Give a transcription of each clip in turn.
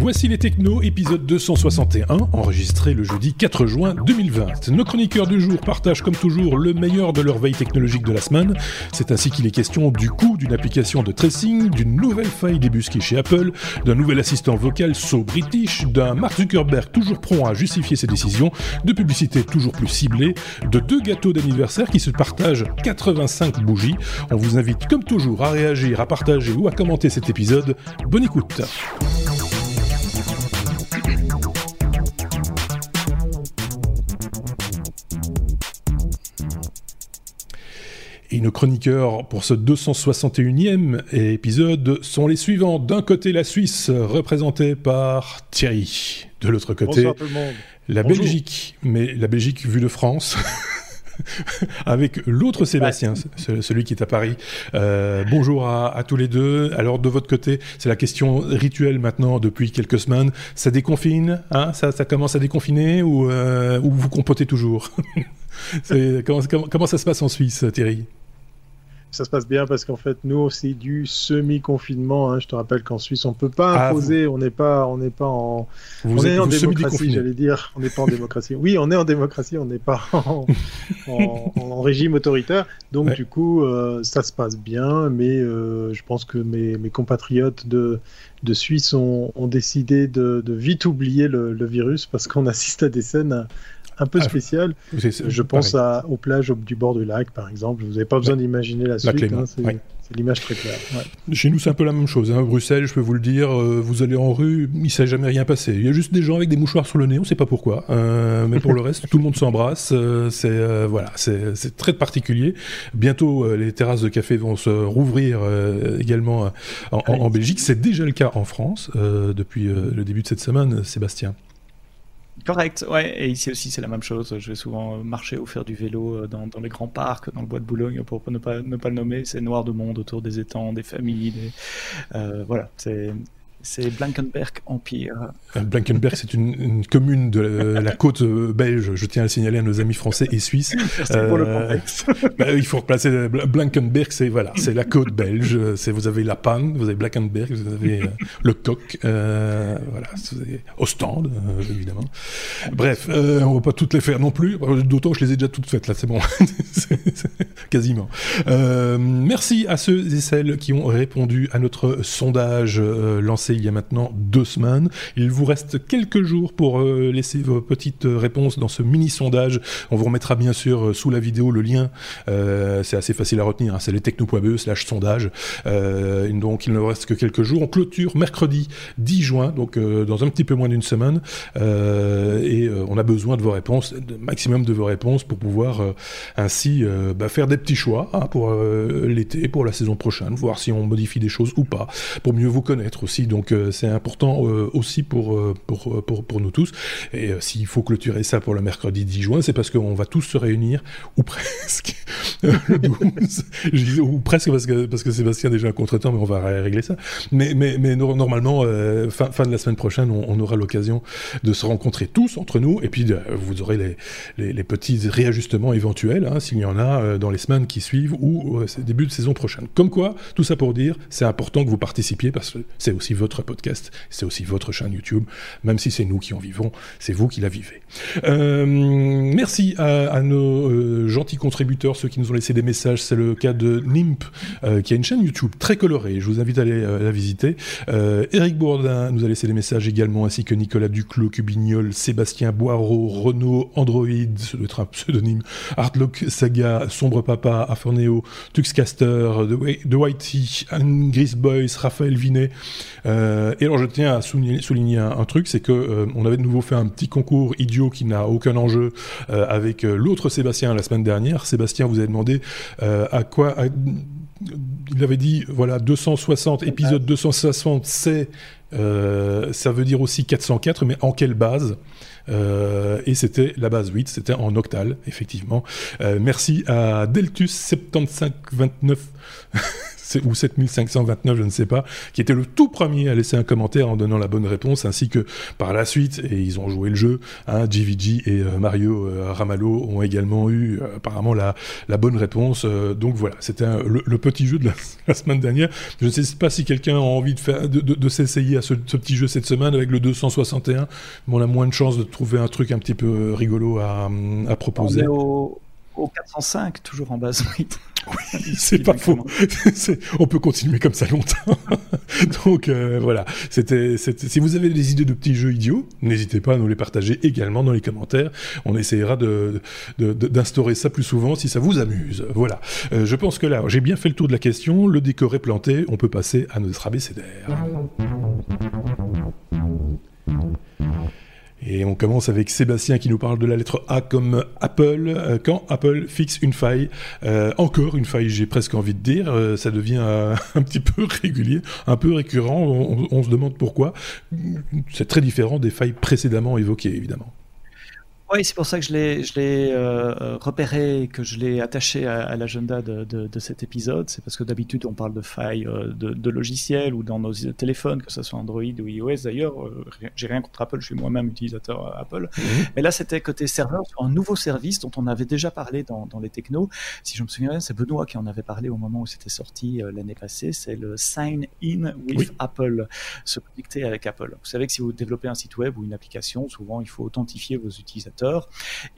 Voici les technos, épisode 261, enregistré le jeudi 4 juin 2020. Nos chroniqueurs du jour partagent comme toujours le meilleur de leur veille technologique de la semaine. C'est ainsi qu'il est question du coût d'une application de tracing, d'une nouvelle faille débusquée chez Apple, d'un nouvel assistant vocal so British, d'un Mark Zuckerberg toujours prompt à justifier ses décisions, de publicités toujours plus ciblées, de deux gâteaux d'anniversaire qui se partagent 85 bougies. On vous invite comme toujours à réagir, à partager ou à commenter cet épisode. Bonne écoute. Et nos chroniqueurs pour ce 261e épisode sont les suivants. D'un côté, la Suisse, représentée par Thierry. De l'autre côté, la Belgique, mais la Belgique vue de France. avec l'autre Sébastien, celui qui est à Paris. Euh, bonjour à, tous les deux. Alors de votre côté, c'est la question rituelle maintenant depuis quelques semaines. Ça déconfine hein ça, ça, commence à déconfiner ou, euh, ou vous compotez toujours? Comment, comment, ça se passe en Suisse, Thierry? Ça se passe bien parce qu'en fait, nous, c'est du semi-confinement. Hein. Je te rappelle qu'en Suisse, on peut pas ah, imposer. On n'est pas, on n'est pas en, vous on est en démocratie, j'allais dire. On n'est pas en démocratie. Oui, on est en démocratie. On n'est pas en, en, régime autoritaire. Donc, du coup, euh, ça se passe bien. Mais euh, je pense que mes, mes compatriotes de, de Suisse ont, ont décidé de, de, vite oublier le, le virus parce qu'on assiste à des scènes un peu ah, spécial. je pense à, aux plages du bord du lac, par exemple. Vous n'avez pas besoin d'imaginer la suite. Hein, c'est l'image très claire. Chez nous, c'est un peu la même chose. Hein. Bruxelles, je peux vous le dire, euh, vous allez en rue, il ne s'est jamais rien passé. Il y a juste des gens avec des mouchoirs sur le nez, on ne sait pas pourquoi. Euh, mais pour le reste, tout le monde s'embrasse. Euh, c'est voilà, c'est très particulier. Bientôt, les terrasses de café vont se rouvrir également en, en Belgique. C'est déjà le cas en France depuis le début de cette semaine, Sébastien. Correct, ouais. Et ici aussi, c'est la même chose. Je vais souvent marcher ou faire du vélo euh, dans, les grands parcs, dans le bois de Boulogne, pour ne pas, ne pas le nommer. C'est noir de monde autour des étangs, des familles. Euh, voilà, c'est c'est Blankenberg Empire. Euh, Blankenberg, c'est une, commune de la, côte euh, belge. Je tiens à le signaler à nos amis français et suisses. pour le euh, bah, il faut replacer Blankenberg, c'est voilà, c'est la côte belge. C'est vous avez la Panne, vous avez Blankenberg, vous avez le Coq, voilà, vous avez Ostende, évidemment. Bref, on va pas toutes les faire non plus. D'autant que je les ai déjà toutes faites là, c'est bon, quasiment. merci à ceux et celles qui ont répondu à notre sondage lancé il y a maintenant deux semaines. Il vous reste quelques jours pour euh, laisser vos petites réponses dans ce mini-sondage. On vous remettra bien sûr euh, sous la vidéo le lien. Euh, c'est assez facile à retenir. Hein. C'est les techno.be slash sondage. donc il ne reste que quelques jours. On clôture mercredi 10 juin, donc dans un petit peu moins d'une semaine. et on a besoin de vos réponses, de maximum de vos réponses pour pouvoir ainsi bah, faire des petits choix hein, pour l'été, pour la saison prochaine, voir si on modifie des choses ou pas, pour mieux vous connaître aussi. Donc euh, c'est important euh, aussi pour, euh, pour, pour, nous tous. Et s'il faut clôturer ça pour le mercredi 10 juin, c'est parce qu'on va tous se réunir, ou presque, le 12. ou presque parce que, parce que Sébastien a déjà un contre-temps, mais on va régler ça. Mais, mais, mais normalement, fin, fin de la semaine prochaine, on, aura l'occasion de se rencontrer tous entre nous, et puis vous aurez les, les, petits réajustements éventuels, hein, s'il y en a dans les semaines qui suivent, ou début de saison prochaine. Comme quoi, tout ça pour dire, c'est important que vous participiez, parce que c'est aussi votre podcast, c'est aussi votre chaîne YouTube, même si c'est nous qui en vivons, c'est vous qui la vivez. Euh, merci à, nos euh, gentils contributeurs, ceux qui nous ont laissé des messages, c'est le cas de Nimp, euh, qui a une chaîne YouTube très colorée, je vous invite à la visiter. Eric Bourdin nous a laissé des messages également, ainsi que Nicolas Duclos, Cubignol, Sébastien Boireau, Renault, Android, le un pseudonyme, Artlock Saga, Sombre Papa, Aferneo, Tuxcaster, The, Whitey, Gris Boys, Raphaël Vinet, euh, et alors je tiens à souligner, un, truc, c'est que euh, on avait de nouveau fait un petit concours idiot qui n'a aucun enjeu euh, avec l'autre Sébastien la semaine dernière. Sébastien vous avez demandé à quoi il avait dit voilà 260 épisode 260 c'est ça veut dire aussi 404 mais en quelle base? Et c'était la base 8, c'était en octal, effectivement. merci à Deltus7529 ou 7529, je ne sais pas, qui était le tout premier à laisser un commentaire en donnant la bonne réponse, ainsi que par la suite, et ils ont joué le jeu, hein, GVG et euh, Mario euh, ont également eu apparemment la, bonne réponse. donc voilà, c'était le, petit jeu de la, semaine dernière. Je ne sais pas si quelqu'un a envie de, s'essayer à ce, petit jeu cette semaine avec le 261, mais on a moins de chances de trouver un truc un petit peu rigolo à, proposer au 405, toujours en base Oui, c'est pas faux. on peut continuer comme ça longtemps. Donc euh, voilà, c'était, si vous avez des idées de petits jeux idiots, n'hésitez pas à nous les partager également dans les commentaires. On essaiera de, d'instaurer ça plus souvent si ça vous amuse. Voilà. Euh, je pense que là, j'ai bien fait le tour de la question. Le décor est planté. On peut passer à notre abécédaire. Et on commence avec Sébastien qui nous parle de la lettre A comme Apple. Euh, quand Apple fixe une faille, euh, encore une faille, j'ai presque envie de dire, euh, ça devient un petit peu régulier, un peu récurrent. on se demande pourquoi. C'est très différent des failles précédemment évoquées, évidemment. Oui, c'est pour ça que je l'ai, je l'ai euh, repéré, que je l'ai attaché à, l'agenda de, de, de, cet épisode. C'est parce que d'habitude, on parle de failles euh, de, de, logiciels ou dans nos téléphones, que ce soit Android ou iOS. D'ailleurs, euh, j'ai rien contre Apple, je suis moi-même utilisateur Apple. Mhm. Mais là, c'était côté serveur un nouveau service dont on avait déjà parlé dans, dans les technos. Si je me souviens bien, c'est Benoît qui en avait parlé au moment où c'était sorti l'année passée. C'est le Sign In with Apple, se connecter avec Apple. Vous savez que si vous développez un site web ou une application, souvent, il faut authentifier vos utilisateurs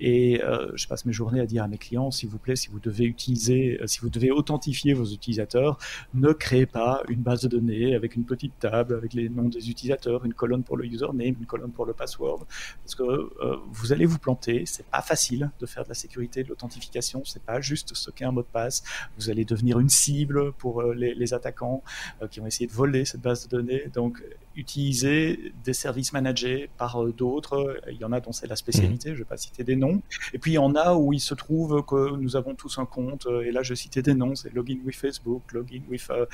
et euh, je passe mes journées à dire à mes clients, s'il vous plaît, si vous devez utiliser, euh, si vous devez authentifier vos utilisateurs, ne créez pas une base de données avec une petite table, avec les noms des utilisateurs, une colonne pour le username, une colonne pour le password, parce que euh, vous allez vous planter. C'est pas facile de faire de la sécurité, de l'authentification. C'est pas juste stocker un mot de passe. Vous allez devenir une cible pour les, attaquants qui vont essayer de voler cette base de données. Donc, utiliser des services managés par d'autres. Il y en a dont c'est la spécialité je ne vais pas citer des noms. Et puis il y en a où il se trouve que nous avons tous un compte, euh, et là je citais des noms, c'est login with Facebook, login with, uh,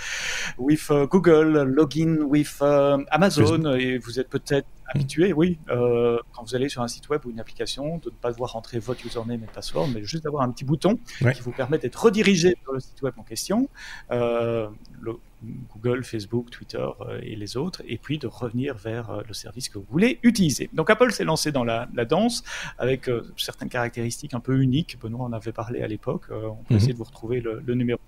with uh, Google, login with uh, Amazon, et vous êtes peut-être habitué, oui, euh, quand vous allez sur un site web ou une application, de ne pas devoir rentrer votre username et password, mais juste d'avoir un petit bouton qui vous permet d'être redirigé vers le site web en question. Euh, le, Google, Facebook, Twitter euh, et les autres, et puis de revenir vers euh, le service que vous voulez utiliser. Donc Apple s'est lancé dans la, danse avec euh, certaines caractéristiques un peu uniques. Benoît en avait parlé à l'époque. on peut mhm. essayer de vous retrouver le, le numéro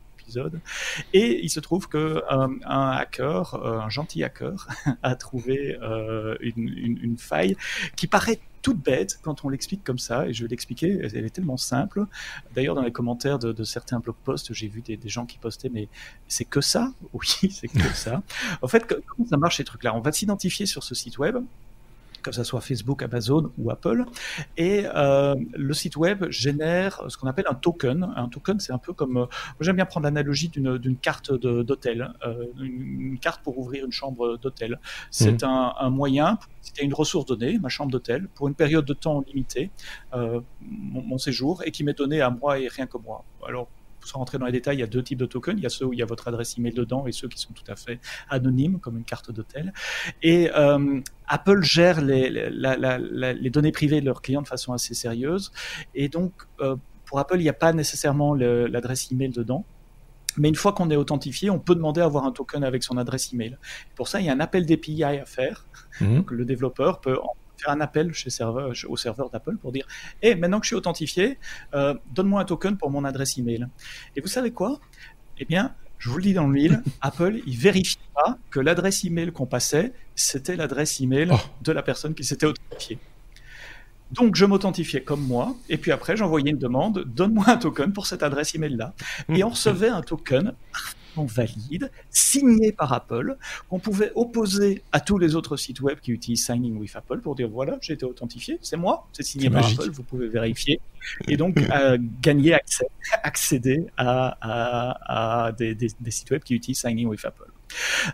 Et il se trouve que un hacker, un gentil hacker, a trouvé une, une, faille qui paraît toute bête quand on l'explique comme ça, et je vais l'expliquer, elle est tellement simple. D'ailleurs, dans les commentaires de, certains blog posts, j'ai vu des, gens qui postaient, mais c'est que ça? Oui, c'est que ça. En fait, comment ça marche ces trucs-là? On va s'identifier sur ce site web, que ce soit Facebook, Amazon ou Apple. Et euh, le site web génère ce qu'on appelle un token. Un token, c'est un peu comme... Euh, j'aime bien prendre l'analogie d'une carte d'hôtel, euh, une, carte pour ouvrir une chambre d'hôtel. C'est mmh. un, un, moyen, c'était une ressource donnée, ma chambre d'hôtel, pour une période de temps limitée, mon, mon, séjour, et qui m'est donné à moi et rien que moi. Alors, sans rentrer dans les détails, il y a deux types de tokens. Il y a ceux où il y a votre adresse email dedans et ceux qui sont tout à fait anonymes, comme une carte d'hôtel. Et euh, Apple gère les, les, données privées de leurs clients de façon assez sérieuse. Et donc, euh, pour Apple, il n'y a pas nécessairement l'adresse email dedans. Mais une fois qu'on est authentifié, on peut demander à avoir un token avec son adresse email. pour ça, il y a un appel d'API à faire. Mmh. Donc, le développeur peut faire un appel chez serveur, au serveur d'Apple pour dire Eh, maintenant que je suis authentifié, euh, donne-moi un token pour mon adresse email. Et vous savez quoi? Eh bien, je vous le dis dans le mille, Apple, il vérifie pas que l'adresse email qu'on passait, c'était l'adresse email oh. de la personne qui s'était authentifiée. Donc, je m'authentifiais comme moi, et puis après, j'envoyais une demande, donne-moi un token pour cette adresse email-là. Et on recevait un token valide, signé par Apple, qu'on pouvait opposer à tous les autres sites web qui utilisent Signing with Apple pour dire voilà, j'ai été authentifié, c'est moi, c'est signé par Apple, vous pouvez vérifier. Et donc euh, gagner accès, accéder à, des, des sites web qui utilisent Signing with Apple.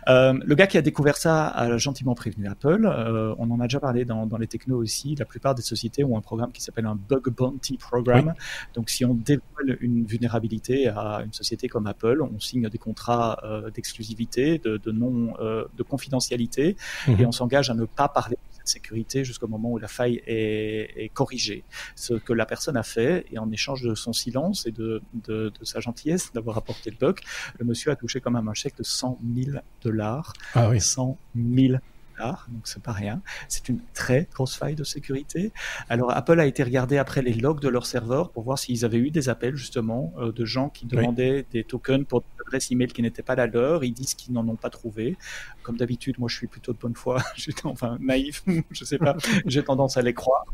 Euh, le gars qui a découvert ça a gentiment prévenu Apple. Euh, on en a déjà parlé dans, les technos aussi. La plupart des sociétés ont un programme qui s'appelle un Bug Bounty Program. Donc, si on dévoile une vulnérabilité à une société comme Apple, on signe des contrats euh, d'exclusivité, de, non, de confidentialité, mhm. et on s'engage à ne pas parler de sécurité jusqu'au moment où la faille est, est, corrigée. Ce que la personne a fait, et en échange de son silence et de, de, de sa gentillesse d'avoir apporté le bug, le monsieur a touché quand même un chèque de 100 000 dollars. Ah oui. 100 000 donc c'est pas rien. C'est une très grosse faille de sécurité. Alors Apple a été regardé après les logs de leur serveur pour voir s'ils avaient eu des appels justement euh, de gens qui demandaient des tokens pour des adresses email qui n'étaient pas la leur. Ils disent qu'ils n'en ont pas trouvé. Comme d'habitude, moi je suis plutôt de bonne foi, j'étais enfin naïf, je sais pas, j'ai tendance à les croire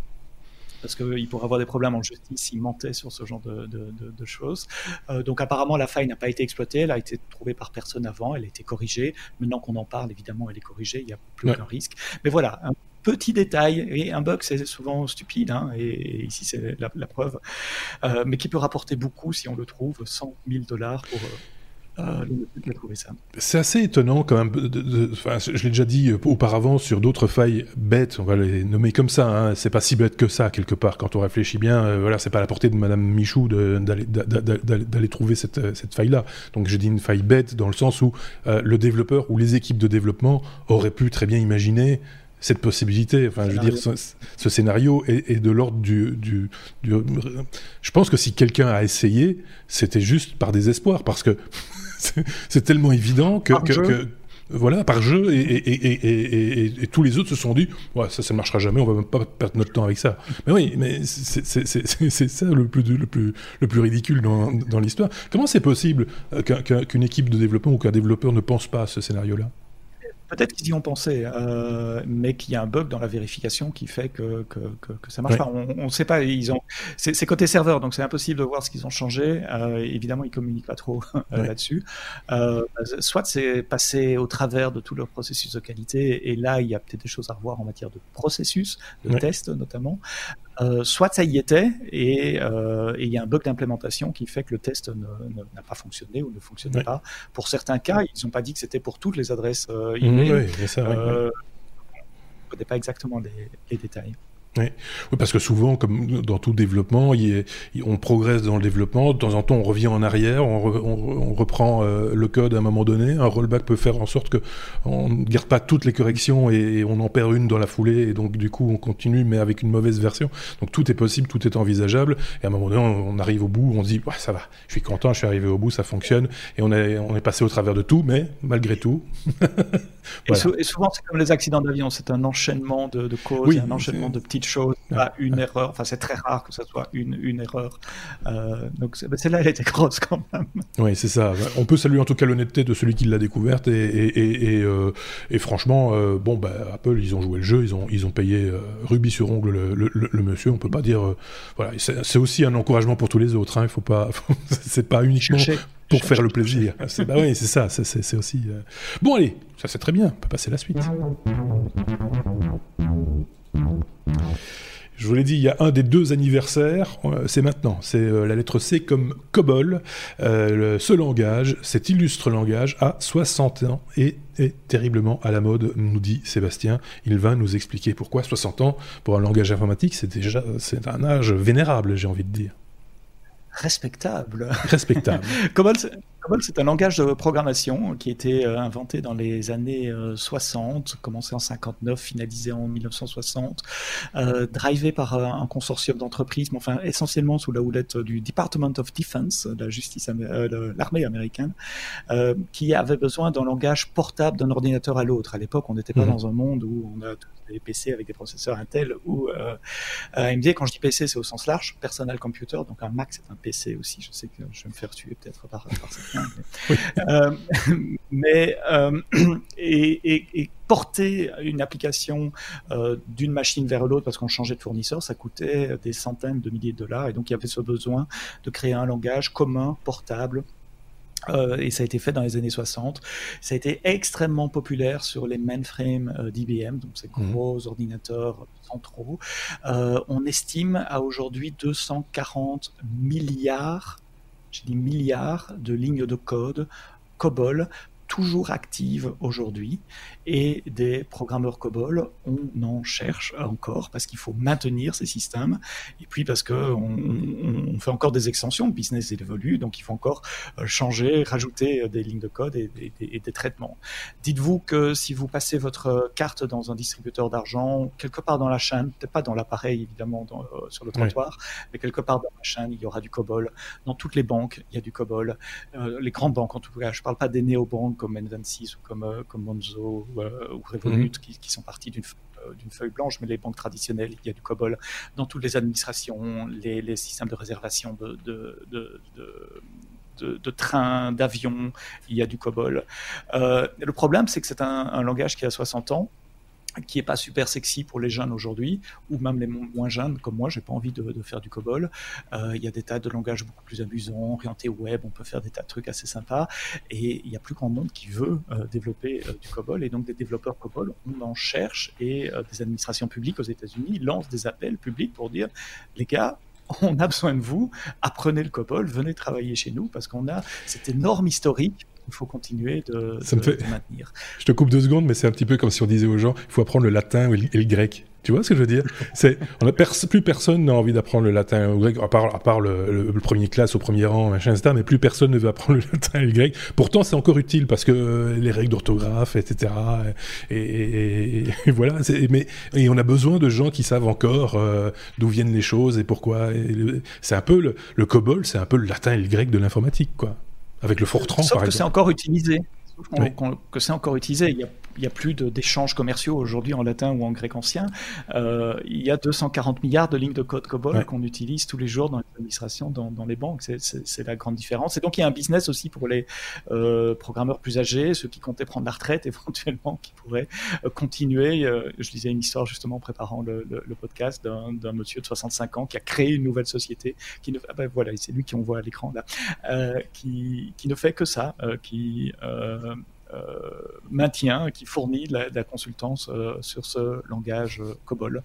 parce qu'il pourrait avoir des problèmes en justice s'il mentait sur ce genre de, de, de, de choses. Euh, donc apparemment, la faille n'a pas été exploitée, elle a été trouvée par personne avant, elle a été corrigée. Maintenant qu'on en parle, évidemment, elle est corrigée, il n'y a plus ouais. aucun risque. Mais voilà, un petit détail, et un bug c'est souvent stupide, hein, et, ici c'est la, la, preuve, euh, mais qui peut rapporter beaucoup si on le trouve, 100 000 dollars pour... Euh, euh, c'est assez étonnant quand même. De, de, de, enfin, je l'ai déjà dit auparavant sur d'autres failles bêtes, on va les nommer comme ça. Hein, c'est pas si bête que ça quelque part quand on réfléchit bien. Euh, voilà, c'est pas à la portée de Madame Michou d'aller trouver cette, cette faille-là. Donc j'ai dit une faille bête dans le sens où euh, le développeur ou les équipes de développement auraient pu très bien imaginer cette possibilité. Enfin, je veux dire, ce, ce scénario est, est de l'ordre du, du, du, Je pense que si quelqu'un a essayé, c'était juste par désespoir, parce que c'est tellement évident que, que, que, voilà, par jeu, et, et, et, tous les autres se sont dit, ouais, ça, ça ne marchera jamais, on va même pas perdre notre temps avec ça. Mais oui, mais c'est ça le plus, le plus, le plus ridicule dans, dans l'histoire. Comment c'est possible qu'une qu équipe de développement ou qu'un développeur ne pense pas à ce scénario-là? Peut-être qu'ils y ont pensé, euh, mais qu'il y a un bug dans la vérification qui fait que, que, que, que ça marche ouais. pas. On ne sait pas. Ils ont, c'est côté serveur, donc c'est impossible de voir ce qu'ils ont changé. Euh, évidemment, ils communiquent pas trop euh, ouais. là-dessus. Euh, soit c'est passé au travers de tout leur processus de qualité, et là, il y a peut-être des choses à revoir en matière de processus, de ouais. test notamment. Euh, soit ça y était et euh, il y a un bug d'implémentation qui fait que le test n'a pas fonctionné ou ne fonctionnait pas. Pour certains cas, ils n'ont pas dit que c'était pour toutes les adresses euh, email. Mmh, oui, ça, ouais, euh, on ne connaît pas exactement les, les détails. Oui. oui, parce que souvent, comme dans tout développement, il est, on progresse dans le développement, de temps en temps on revient en arrière, on, re, on, on reprend euh, le code à un moment donné, un rollback peut faire en sorte que on ne garde pas toutes les corrections et, et, on en perd une dans la foulée, et donc du coup on continue mais avec une mauvaise version. Donc tout est possible, tout est envisageable, et à un moment donné on, on arrive au bout, on se dit ouais, ça va, je suis content, je suis arrivé au bout, ça fonctionne, et on est, on est passé au travers de tout, mais malgré tout... voilà. et, souvent c'est comme les accidents d'avion, c'est un enchaînement de, de causes, oui, un enchaînement de petites choses, pas une erreur. Enfin, c'est très rare que ce soit une, une erreur. Euh, donc, celle-là, elle était grosse quand même. Oui, c'est ça. On peut saluer en tout cas l'honnêteté de celui qui l'a découverte. Et, et, et, euh, et franchement, euh, bon, bah, Apple, ils ont joué le jeu, ils ont, ils ont payé euh, rubis sur ongle le, le, le, le, monsieur. On peut pas dire. Euh, voilà, c'est aussi un encouragement pour tous les autres. Hein. Il faut pas. c'est pas uniquement. Chercher pour faire le plaisir. bah oui, c'est ça, c'est aussi. Euh... Bon, allez, ça c'est très bien, on peut passer à la suite. Je vous l'ai dit, il y a un des deux anniversaires, euh, c'est maintenant. C'est euh, la lettre C comme COBOL. Euh, ce langage, cet illustre langage, a 60 ans et est terriblement à la mode, nous dit Sébastien. Il va nous expliquer pourquoi 60 ans, pour un langage informatique, c'est déjà c'est un âge vénérable, j'ai envie de dire respectable. Respectable. COBOL, COBOL, c'est un langage de programmation qui a été euh, inventé dans les années 60, commencé en 59, finalisé en 1960, euh, drivé par euh, un consortium d'entreprises, mais enfin essentiellement sous la houlette du Department of Defense, de la justice, euh, l'armée américaine, euh, qui avait besoin d'un langage portable d'un ordinateur à l'autre. À l'époque, on n'était pas mmh. dans un monde où on a des PC avec des processeurs Intel ou euh, AMD. Quand je dis PC, c'est au sens large, personal computer, donc un Mac, c'est un PC aussi. Je sais que je vais me faire tuer peut-être par, par certains. Mais, euh, mais euh, et, et, et, porter une application euh, d'une machine vers l'autre parce qu'on changeait de fournisseur, ça coûtait des centaines de milliers de dollars. Et donc, il y avait ce besoin de créer un langage commun, portable, euh, et ça a été fait dans les années 60. Ça a été extrêmement populaire sur les mainframes euh, d'IBM, donc ces gros mmh. ordinateurs centraux. Euh, on estime à aujourd'hui 240 milliards, j'ai dit milliards de lignes de code COBOL toujours active aujourd'hui et des programmeurs COBOL, on en cherche encore parce qu'il faut maintenir ces systèmes et puis parce que on, fait encore des extensions, le business évolue, donc il faut encore euh, changer, rajouter des lignes de code et, des traitements. Dites-vous que si vous passez votre carte dans un distributeur d'argent, quelque part dans la chaîne, peut-être pas dans l'appareil évidemment euh, sur le trottoir, mais quelque part dans la chaîne, il y aura du COBOL. Dans toutes les banques, il y a du COBOL. Euh, les grandes banques en tout cas, je ne parle pas des néobanques comme N26 ou comme, comme Monzo ou, Revolut mhm. qui, sont partis d'une d'une feuille blanche, mais les banques traditionnelles, il y a du COBOL dans toutes les administrations, les, systèmes de réservation de, de, de, trains, d'avions, il y a du COBOL. le problème, c'est que c'est un, un, langage qui a 60 ans qui est pas super sexy pour les jeunes aujourd'hui, ou même les moins jeunes comme moi, j'ai pas envie de, faire du COBOL. Euh, il y a des tas de langages beaucoup plus amusants, orientés web, on peut faire des tas de trucs assez sympas, et il y a plus grand monde qui veut euh, développer euh, du COBOL, et donc des développeurs COBOL, on en cherche, et des administrations publiques aux États-Unis lancent des appels publics pour dire, les gars, on a besoin de vous, apprenez le COBOL, venez travailler chez nous, parce qu'on a cette énorme historique il faut continuer de, Ça me fait... maintenir. Je te coupe deux secondes, mais c'est un petit peu comme si on disait aux gens, il faut apprendre le latin et le grec. Tu vois ce que je veux dire? C'est, on a plus personne n'a envie d'apprendre le latin ou le grec, à part, à part le, premier classe au premier rang, machin, etc. Mais plus personne ne veut apprendre le latin et le grec. Pourtant, c'est encore utile parce que euh, les règles d'orthographe, etc. Et, voilà. Mais et on a besoin de gens qui savent encore euh, d'où viennent les choses et pourquoi. c'est un peu le, le COBOL, c'est un peu le latin et le grec de l'informatique, quoi avec le Fortran, Sauf par que c'est encore utilisé. Que c'est encore utilisé. Il y a il n'y a plus d'échanges commerciaux aujourd'hui en latin ou en grec ancien. Euh, il y a 240 milliards de lignes de code COBOL qu'on utilise tous les jours dans les administrations, dans, dans les banques. C'est la grande différence. Et donc, il y a un business aussi pour les euh, programmeurs plus âgés, ceux qui comptaient prendre la retraite éventuellement, qui pourraient euh, continuer. Euh, je disais une histoire justement en préparant le, le, le podcast d'un monsieur de 65 ans qui a créé une nouvelle société. Qui ne, ah ben voilà, c'est lui qui on voit à l'écran là, euh, qui, qui ne fait que ça, qui maintient, qui fournit de la, consultance euh, sur ce langage euh, COBOL.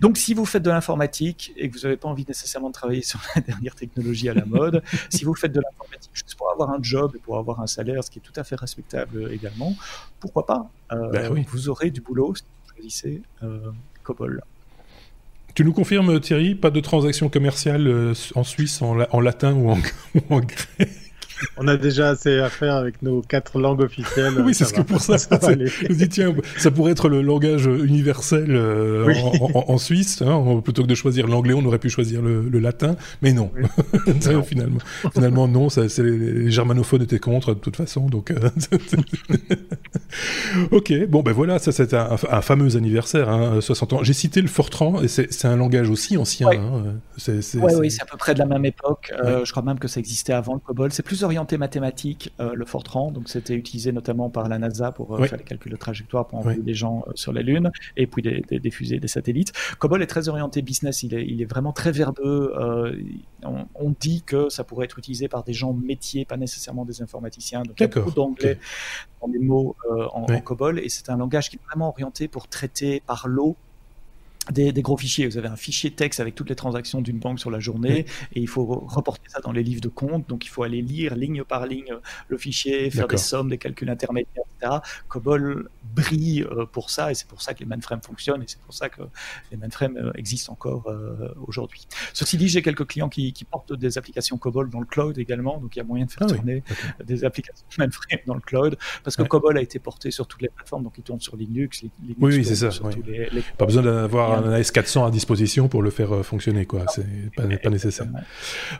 Donc, si vous faites de l'informatique et que vous n'avez pas envie nécessairement de travailler sur la dernière technologie à la mode, si vous faites de l'informatique juste pour avoir un job et pour avoir un salaire, ce qui est tout à fait respectable également, pourquoi pas ben Vous aurez du boulot si vous choisissez COBOL. Tu nous confirmes, Thierry, pas de transaction commerciale en Suisse en, latin ou en, ou en grec? on a déjà assez à faire avec nos quatre langues officielles. oui, c'est ce que pour ça, ça je dis, tiens, ça pourrait être le langage universel euh, en, Suisse. Hein, plutôt que de choisir l'anglais, on aurait pu choisir le, latin, mais non. finalement, finalement, non. Ça, les, germanophones étaient contre de toute façon, donc. Euh, ok, bon ben voilà, ça c'est un, fameux anniversaire, hein, 60 ans. J'ai cité le Fortran, et c'est un langage aussi ancien. Oui, hein, oui, c'est à peu près de la même époque. Euh, je crois même que ça existait avant le COBOL. C'est plus orienté mathématique, euh, le Fortran. Donc, c'était utilisé notamment par la NASA pour euh, faire les calculs de trajectoire pour envoyer des gens euh, sur la Lune et puis des, des, des, fusées, des satellites. COBOL est très orienté business. Il est, il est vraiment très verbeux. On, dit que ça pourrait être utilisé par des gens métiers, pas nécessairement des informaticiens. Donc, il y a beaucoup d'anglais dans les mots en, en COBOL et c'est un langage qui est vraiment orienté pour traiter par l'eau des, gros fichiers. Vous avez un fichier texte avec toutes les transactions d'une banque sur la journée et il faut reporter ça dans les livres de compte. Donc il faut aller lire ligne par ligne le fichier, faire des sommes, des calculs intermédiaires, etc. COBOL brille euh, pour ça et c'est pour ça que les mainframes fonctionnent et c'est pour ça que les mainframes euh, existent encore euh, aujourd'hui. Ceci dit, j'ai quelques clients qui, portent des applications COBOL dans le cloud également, donc il y a moyen de faire ah tourner des applications mainframe dans le cloud parce que COBOL a été porté sur toutes les plateformes, donc il tourne sur Linux. Linux oui, c'est ça. Pas besoin d'avoir un AS400 à disposition pour le faire euh, fonctionner, quoi. C'est pas, nécessaire.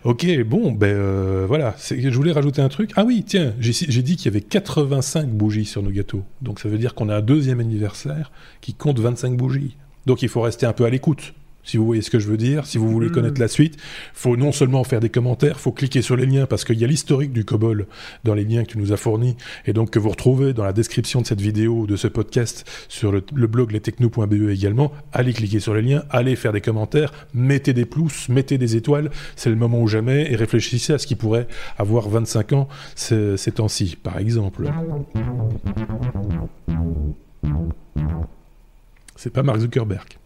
Ok, bon, ben euh, voilà. Je voulais rajouter un truc. Ah oui, tiens, j'ai dit qu'il y avait 85 bougies sur nos gâteaux. Donc ça veut dire qu'on a un deuxième anniversaire qui compte 25 bougies. Donc il faut rester un peu à l'écoute si vous voyez ce que je veux dire. Si vous voulez mm. connaître la suite, faut non seulement faire des commentaires, faut cliquer sur les liens parce qu'il y a l'historique du COBOL dans les liens que tu nous as fournis et donc que vous retrouvez dans la description de cette vidéo ou de ce podcast sur le, blog lestechno.be également. Allez cliquer sur les liens, allez faire des commentaires, mettez des pouces, mettez des étoiles, c'est le moment ou jamais et réfléchissez à ce qui pourrait avoir 25 ans ces, ces temps-ci, par exemple. C'est pas Mark Zuckerberg.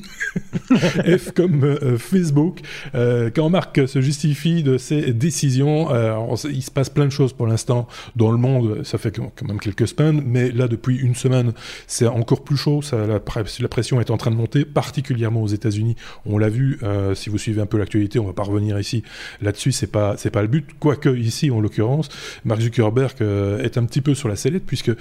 F comme euh, Facebook. Euh, quand Marc se justifie de ses décisions, euh, il se passe plein de choses pour l'instant dans le monde. Ça fait quand même quelques semaines, mais là depuis une semaine, c'est encore plus chaud. La, la, pression est en train de monter, particulièrement aux États-Unis. On l'a vu. si vous suivez un peu l'actualité, on va pas revenir ici là-dessus. C'est pas c'est pas le but. Quoique ici, en l'occurrence, Mark Zuckerberg est un petit peu sur la sellette puisque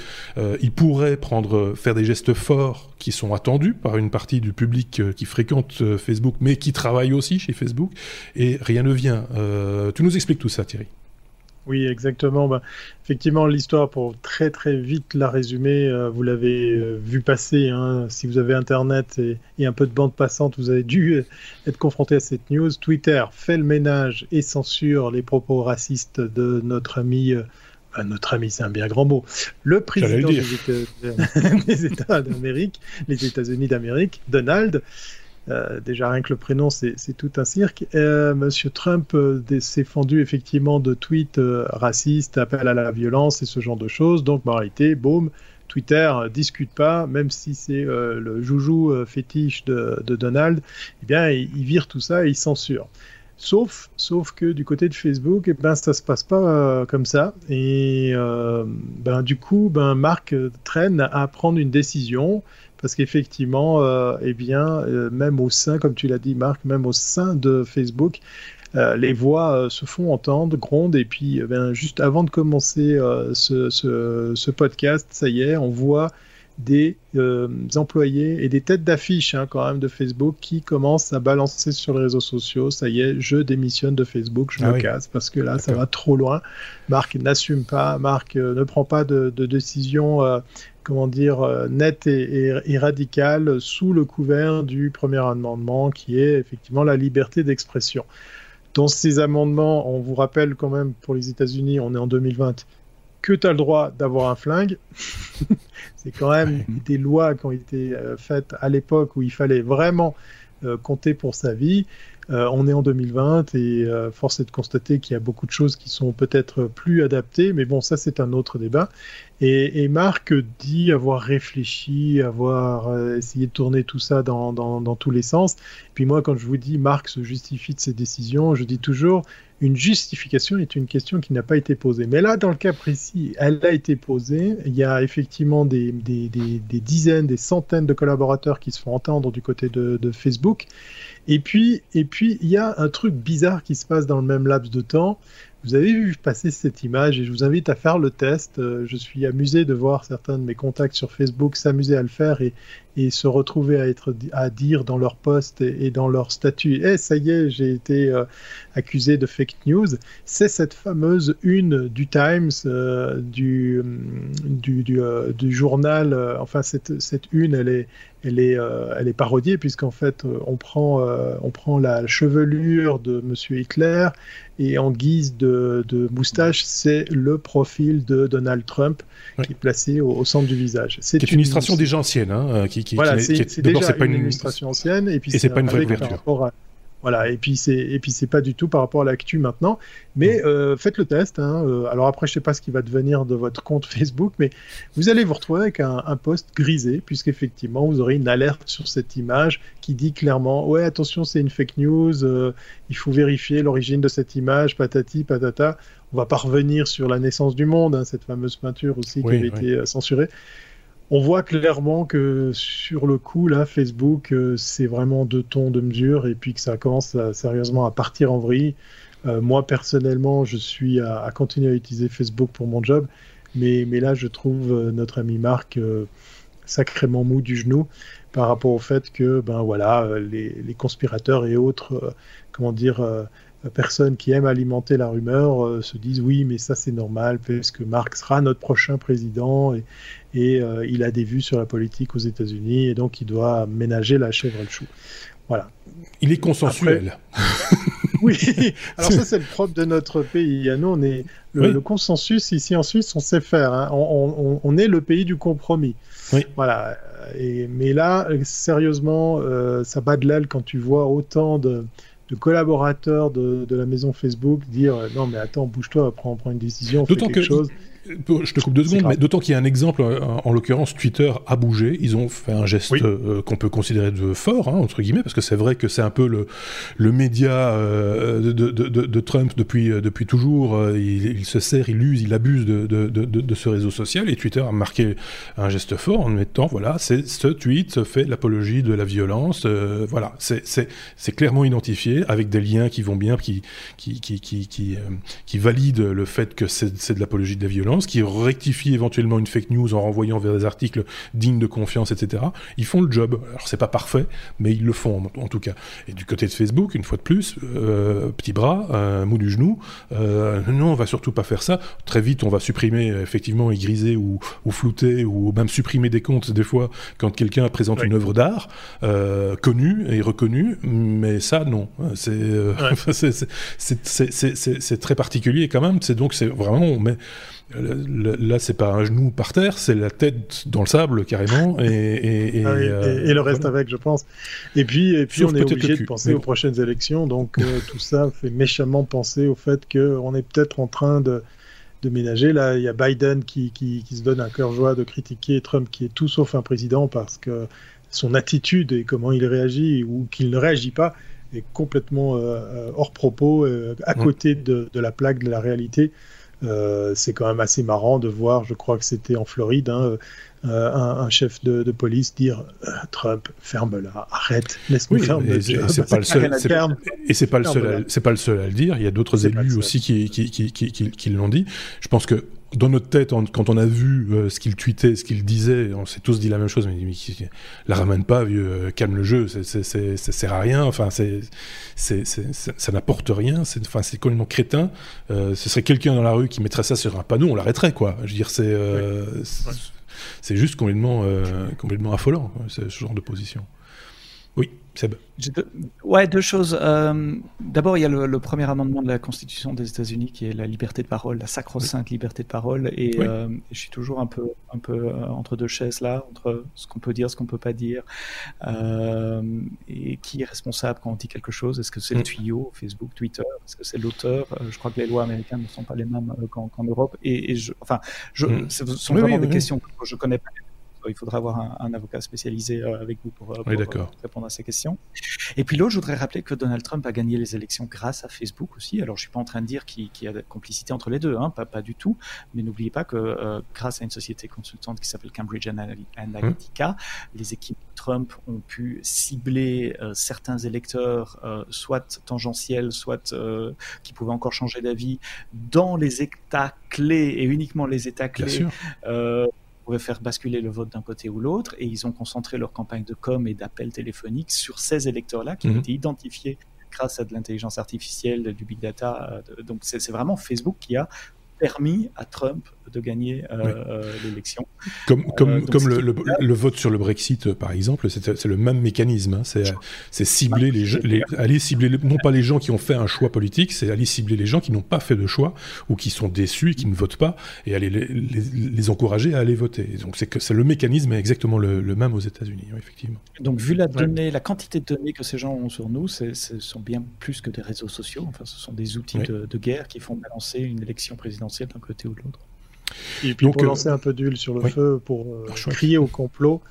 il pourrait prendre faire des gestes forts qui sont attendus par une partie du public qui fréquente Facebook, mais qui travaille aussi chez Facebook, et rien ne vient. Euh, tu nous expliques tout ça, Thierry oui, exactement. Bah, effectivement, l'histoire, pour très très vite la résumer, euh, vous l'avez euh, vu passer. Hein. si vous avez Internet et, et, un peu de bande passante, vous avez dû être confronté à cette news. Twitter fait le ménage et censure les propos racistes de notre ami notre ami, c'est un bien grand mot, le président des États d'Amérique, les États-Unis d'Amérique, Donald. Euh, déjà rien que le prénom, c'est tout un cirque. Euh, Monsieur Trump euh, s'est fendu effectivement de tweets racistes, appels à la violence et ce genre de choses. Donc, en réalité, boum, Twitter discute pas, même si c'est le joujou fétiche de, Donald, eh bien, il, il, vire tout ça et il censure. Sauf, sauf que du côté de Facebook, eh ben, ça se passe pas euh, comme ça. Et euh, ben, du coup, ben, Marc traîne à prendre une décision parce qu'effectivement, euh, eh bien, même au sein, comme tu l'as dit, Marc, même au sein de Facebook, les voix se font entendre, grondent, et puis, ben, juste avant de commencer ce, ce, ce, podcast, ça y est, on voit des euh, employés et des têtes d'affiche hein, quand même de Facebook qui commencent à balancer sur les réseaux sociaux. Ça y est, je démissionne de Facebook, je ah me casse parce que là, ça va trop loin. Marc n'assume pas, Marc euh, ne prend pas de, de décision. Euh, comment dire, nette et, et, radicale sous le couvert du premier amendement qui est effectivement la liberté d'expression. Dans ces amendements, on vous rappelle quand même pour les États-Unis, on est en 2020, que tu as le droit d'avoir un flingue. C'est quand même des lois qui ont été euh, faites à l'époque où il fallait vraiment euh, compter pour sa vie. Euh, on est en 2020 et force est de constater qu'il y a beaucoup de choses qui sont peut-être plus adaptées, mais bon, ça c'est un autre débat. Et, Marc dit avoir réfléchi, avoir essayé de tourner tout ça dans, tous les sens. puis moi, quand je vous dis Marc se justifie de ses décisions, je dis toujours une justification est une question qui n'a pas été posée. Mais là, dans le cas précis, elle a été posée. Il y a effectivement des, dizaines, des centaines de collaborateurs qui se font entendre du côté de, Facebook. Et puis, et puis, il y a un truc bizarre qui se passe dans le même laps de temps. Vous avez vu passer cette image et je vous invite à faire le test. Euh, je suis amusé de voir certains de mes contacts sur Facebook s'amuser à le faire et, et, se retrouver à, être, à dire dans leur post et, dans leur statut Eh, ça y est, j'ai été euh, accusé de fake news. C'est cette fameuse une du Times, euh, du, du, du, du, journal. enfin, cette, cette une, elle est, elle est, elle est parodiée puisqu'en fait, on prend, on prend la chevelure de Monsieur Hitler et en guise de, moustache, c'est le profil de Donald Trump qui est placé au, centre du visage. C'est une, illustration déjà ancienne, hein, euh, qui, qui, voilà, c'est déjà pas une, illustration ancienne, et puis c'est pas une vraie couverture. Voilà, et puis c'est et puis c'est pas du tout par rapport à l'actu maintenant, mais euh, faites le test. Hein, euh, alors après, je sais pas ce qui va devenir de votre compte Facebook, mais vous allez vous retrouver avec un, un post grisé, puisqu'effectivement vous aurez une alerte sur cette image qui dit clairement ouais attention c'est une fake news, euh, il faut vérifier l'origine de cette image, patati patata. On va pas revenir sur la naissance du monde, hein, cette fameuse peinture aussi qui avait été censurée on voit clairement que sur le coup, là, Facebook, euh, c'est vraiment deux tons de mesure et puis que ça commence sérieusement à partir en vrille. Euh, moi, personnellement, je suis à, continuer à utiliser Facebook pour mon job, mais, là, je trouve euh, notre ami Marc sacrément mou du genou par rapport au fait que, ben voilà, les conspirateurs et autres, comment dire, personnes qui aiment alimenter la rumeur euh, se disent oui, mais ça c'est normal parce que Marc sera notre prochain président et, et euh, il a des vues sur la politique aux États-Unis et donc il doit ménager la chèvre et le chou. Voilà. Il est consensuel. oui, alors ça c'est le propre de notre pays. Nous, on est le, consensus ici en Suisse, on sait faire. Hein. On, on, est le pays du compromis. Oui. Voilà. Et, mais là, sérieusement, euh, ça bat de l'aile quand tu vois autant de, de collaborateurs de, la maison Facebook dire euh, non mais attends bouge-toi prends, prends une décision fais quelque chose je te coupe deux secondes, mais d'autant qu'il y a un exemple, en, l'occurrence, Twitter a bougé. Ils ont fait un geste euh, qu'on peut considérer de fort, hein, entre guillemets, parce que c'est vrai que c'est un peu le, le média euh, de, de, de, Trump depuis, euh, depuis toujours. Il, se sert, il use, il abuse de, de, ce réseau social, et Twitter a marqué un geste fort en mettant, voilà, ce tweet fait l'apologie de la violence. voilà, c'est clairement identifié avec des liens qui vont bien, qui, qui, qui, qui, qui, qui valident le fait que c'est de l'apologie de la violence qui rectifient éventuellement une fake news en renvoyant vers des articles dignes de confiance, etc. Ils font le job. Alors c'est pas parfait, mais ils le font en, tout cas. Et du côté de Facebook, une fois de plus, euh, petit bras, euh, mou du genou. Euh, non, on va surtout pas faire ça. Très vite, on va supprimer effectivement et griser ou, ou flouter ou même supprimer des comptes des fois quand quelqu'un présente une œuvre d'art connue et reconnue. Mais ça, non. C'est très particulier quand même. C'est donc c'est vraiment on Là, c'est pas un genou par terre, c'est la tête dans le sable carrément, et, et, ah euh, le reste avec, je pense. Et puis, et puis on est obligé de penser aux prochaines élections, donc euh, tout ça fait méchamment penser au fait qu'on est peut-être en train de, de ménager. Là, il y a Biden qui, qui, se donne un cœur joie de critiquer Trump, qui est tout sauf un président, parce que son attitude et comment il réagit ou qu'il ne réagit pas est complètement euh, hors propos, à côté de, de, la plaque de la réalité. Euh, c'est quand même assez marrant de voir, je crois que c'était en Floride, hein, euh, un, chef de, police dire euh, Trump, ferme-la, arrête, laisse-nous faire C'est pas le seul, et c'est pas le seul, c'est pas le seul à le dire. Il y a d'autres élus aussi qui, qui, qui, qui, qui l'ont dit. Je pense que dans notre tête, quand on a vu euh, ce qu'il tweetait, ce qu'il disait, on s'est tous dit la même chose. Mais, mais la ramène pas, vieux, euh, calme le jeu, ça sert à rien. Enfin, c'est, ça n'apporte rien. C'est, enfin, c'est complètement crétin. Euh, ce serait quelqu'un dans la rue qui mettrait ça sur un panneau, on l'arrêterait, quoi. Je veux dire, c'est, c'est juste complètement, complètement affolant, ce genre de position. Seb. Deux, ouais, deux choses. Euh, d'abord, il y a le, premier amendement de la Constitution des États-Unis qui est la liberté de parole, la sacro-sainte liberté de parole. Et euh, je suis toujours un peu, un peu euh, entre deux chaises là, entre ce qu'on peut dire, ce qu'on peut pas dire. et qui est responsable quand on dit quelque chose Est-ce que c'est le mm. tuyau, Facebook, Twitter? Est-ce que c'est l'auteur? Je crois que les lois américaines ne sont pas les mêmes qu'en Europe. Et, je, enfin, je, mm. ce sont vraiment des questions que je connais pas il faudra avoir un, avocat spécialisé euh, avec vous pour, euh, euh, répondre à ces questions. Et puis l'autre, je voudrais rappeler que Donald Trump a gagné les élections grâce à Facebook aussi. Alors je suis pas en train de dire qu'il y a de complicité entre les deux, hein, pas, pas du tout. Mais n'oubliez pas que grâce à une société consultante qui s'appelle Cambridge Analytica, les équipes Trump ont pu cibler certains électeurs, soit tangentiels, soit qui pouvaient encore changer d'avis, dans les États clés et uniquement les États clés pouvaient faire basculer le vote d'un côté ou l'autre, et ils ont concentré leur campagne de com et d'appel téléphonique sur ces électeurs-là qui ont mhm. été identifiés grâce à de l'intelligence artificielle, du big data. Donc c'est vraiment Facebook qui a permis à Trump de gagner euh, euh, l'élection. Comme, comme, euh, comme le, le, vote sur le Brexit, par exemple, c'est le même mécanisme. Hein. C'est cibler les, les, aller cibler non pas les gens qui ont fait un choix politique, c'est aller cibler les gens qui n'ont pas fait de choix ou qui sont déçus et qui ne votent pas et aller les, les, encourager à aller voter. donc c'est que c'est le mécanisme est exactement le, même aux États-Unis, effectivement. Donc vu la donnée, la quantité de données que ces gens ont sur nous, ce sont bien plus que des réseaux sociaux. Enfin, ce sont des outils de, de guerre qui font balancer une élection présidentielle d'un côté ou de l'autre. Et puis pour euh, lancer un peu d'huile sur le feu, pour euh, crier au complot,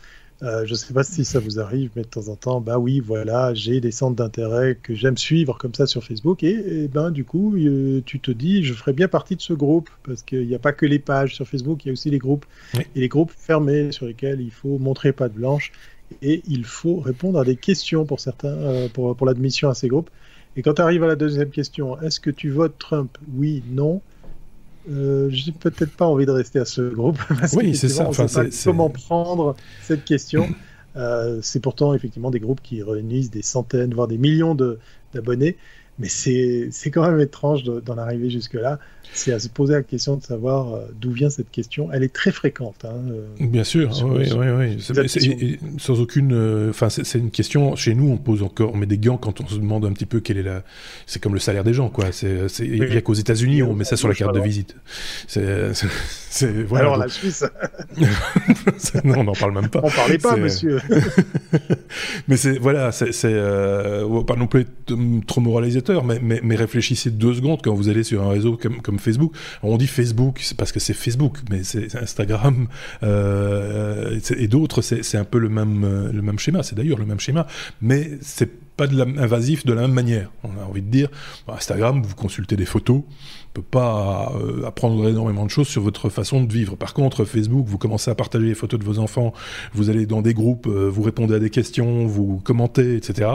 euh, je ne sais pas si ça vous arrive, mais de temps en temps, bah oui, voilà, j'ai des centres d'intérêt que j'aime suivre comme ça sur Facebook, et, ben du coup, tu te dis, je ferais bien partie de ce groupe, parce qu'il n'y a pas que les pages sur Facebook, il y a aussi les groupes, et les groupes fermés sur lesquels il faut montrer pas de blanche, et il faut répondre à des questions pour certains, pour, pour l'admission à ces groupes. Et quand tu arrives à la deuxième question, est-ce que tu votes Trump? Oui, non euh, j'ai peut-être pas envie de rester à ce groupe. oui, c'est ça. Enfin, comment prendre cette question. Euh, c'est pourtant effectivement des groupes qui réunissent des centaines, voire des millions d'abonnés. Mais c'est quand même étrange d'en arriver jusque-là. C'est à se poser la question de savoir euh, d'où vient cette question. Elle est très fréquente. Hein, euh, Bien sûr, oui, oui, oui. sans aucune. Euh, enfin, c'est une question. Chez nous, on pose encore, on met des gants quand on se demande un petit peu quelle est la. C'est comme le salaire des gens, quoi. Il n'y a qu'aux États-Unis, on met ça sur la carte de visite. C'est. Voilà, Alors la Suisse. non, on n'en parle même pas. On parlait pas, monsieur. Mais c'est voilà, c'est pas non plus trop moralisateur mais, réfléchissez deux secondes quand vous allez sur un réseau comme, Facebook. On dit Facebook, parce que c'est Facebook, mais c'est Instagram euh, et d'autres, c'est un peu le même, le même schéma. C'est d'ailleurs le même schéma, mais c'est pas de la, invasif de la même manière. On a envie de dire, Instagram, vous consultez des photos, peut pas euh, apprendre énormément de choses sur votre façon de vivre. Par contre, Facebook, vous commencez à partager les photos de vos enfants, vous allez dans des groupes, euh, vous répondez à des questions, vous commentez, etc.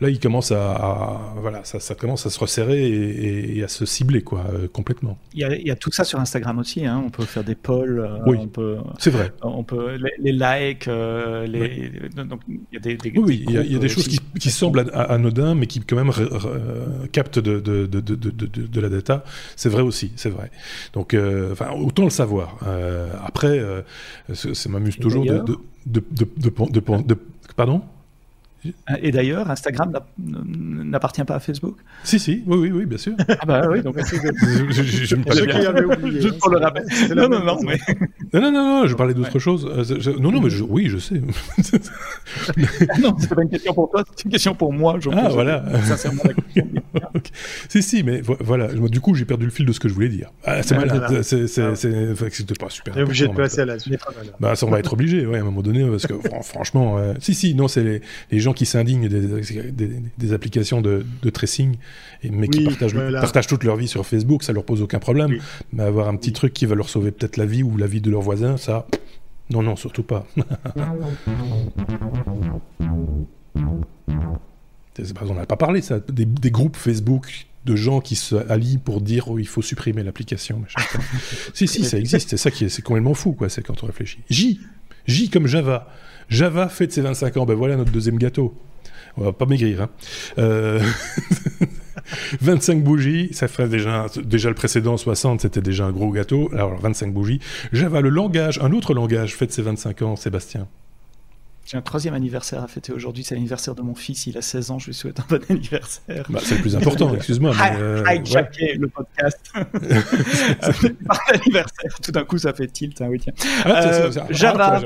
Là, il commence à, voilà, ça, ça, commence à se resserrer et, à se cibler quoi, euh, complètement. Il y, a, il y, a, tout ça sur Instagram aussi. Hein. On peut faire des polls. oui, c'est vrai. On peut les, likes, les, donc il y a des, des oui, il, y a, des choses qui, qui semblent anodins, mais qui quand même captent de, de, de, de la data c'est vrai aussi, c'est vrai. Donc, euh, enfin, autant le savoir. Euh, après, euh, ça m'amuse toujours de, de, de, Pardon et d'ailleurs, Instagram n'appartient pas à Facebook? Si, si, oui, oui, oui, bien sûr. Ah bah oui, donc je, je, je, je me oublié. Juste pour le rappel. Non, non, non, mais... non, non, non, je parlais d'autre chose. non, non, mais oui, je sais. non, c'est pas une question pour toi, c'est une question pour moi. Ah, voilà. Sincèrement, okay. Si, si, mais voilà. Du coup, j'ai perdu le fil de ce que je voulais dire. Ah, c'est mal. C'était pas super. On est obligé de passer à la suite. Bah, ça, on va être obligé, ouais, à un moment donné, parce que franchement, si, si, non, c'est les gens qui s'indignent des, applications de, tracing, mais qui partagent, toute leur vie sur Facebook, ça leur pose aucun problème. Mais avoir un petit truc qui va leur sauver peut-être la vie ou la vie de leurs voisins, ça, non, non, surtout pas. on n'a pas parlé ça, des, groupes Facebook de gens qui se allient pour dire oh, il faut supprimer l'application. si, si, ça existe, c'est ça qui est, c'est complètement fou, quoi, c'est quand on réfléchit. J, J comme Java. Java fête ses 25 ans. Ben voilà notre deuxième gâteau. On va pas maigrir. Hein. Euh... 25 bougies, ça ferait déjà, déjà le précédent 60, c'était déjà un gros gâteau. Alors 25 bougies. Java, le langage, un autre langage fête ses 25 ans, Sébastien. J'ai un troisième anniversaire à fêter aujourd'hui. C'est l'anniversaire de mon fils. Il a 16 ans. Je lui souhaite un bon anniversaire. Bah, c'est le plus important, excuse-moi. Euh, le podcast. Par l'anniversaire. Tout d'un coup, ça fait tilt. Hein, oui, tiens. Ah, euh, Java.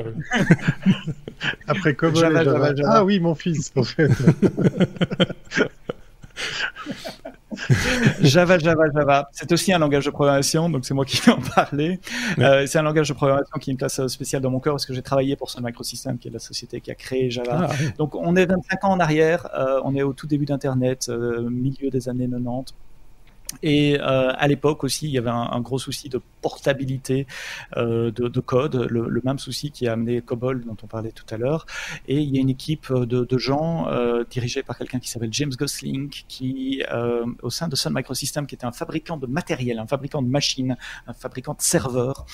Après Cobol Java, Java, Java, Ah oui, mon fils, en fait. Java, Java, Java. C'est aussi un langage de programmation, donc c'est moi qui vais en parler. Euh, c'est un langage de programmation qui a une place spéciale dans mon cœur parce que j'ai travaillé pour Sun Microsystems, qui est la société qui a créé Java. Ah, donc on est 25 ans en arrière, euh, on est au tout début d'Internet, euh, milieu des années 90. Et euh, à l'époque aussi, il y avait un, un gros souci de portabilité euh, de, de, code, le, le, même souci qui a amené COBOL dont on parlait tout à l'heure. Et il y a une équipe de, de gens euh, dirigée par quelqu'un qui s'appelle James Gosling, qui euh, au sein de Sun Microsystems, qui était un fabricant de matériel, un fabricant de machines, un fabricant de serveurs,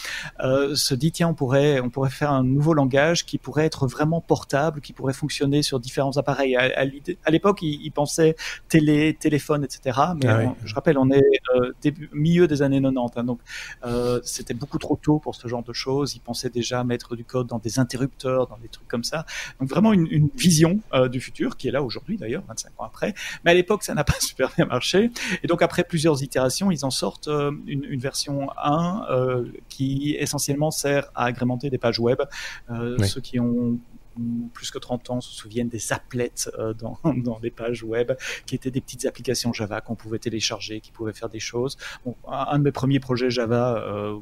euh, se dit tiens on pourrait on pourrait faire un nouveau langage qui pourrait être vraiment portable, qui pourrait fonctionner sur différents appareils. À, à l'époque, il, il, pensait télé, téléphone, etc. Mais ah je rappelle, on est euh, début, milieu des années 90. Hein, donc, euh, c'était beaucoup trop tôt pour ce genre de choses. Ils pensaient déjà mettre du code dans des interrupteurs, dans des trucs comme ça. Donc, vraiment une, une vision euh, du futur qui est là aujourd'hui, d'ailleurs, 25 ans après. Mais à l'époque, ça n'a pas super bien marché. Et donc, après plusieurs itérations, ils en sortent une, une, version 1 euh, qui essentiellement sert à agrémenter des pages web. Oui. Ceux qui ont plus que 30 ans se souviennent des applets euh, dans, dans les pages web, qui étaient des petites applications Java qu'on pouvait télécharger, qui pouvaient faire des choses. Bon, un, de mes premiers projets Java euh,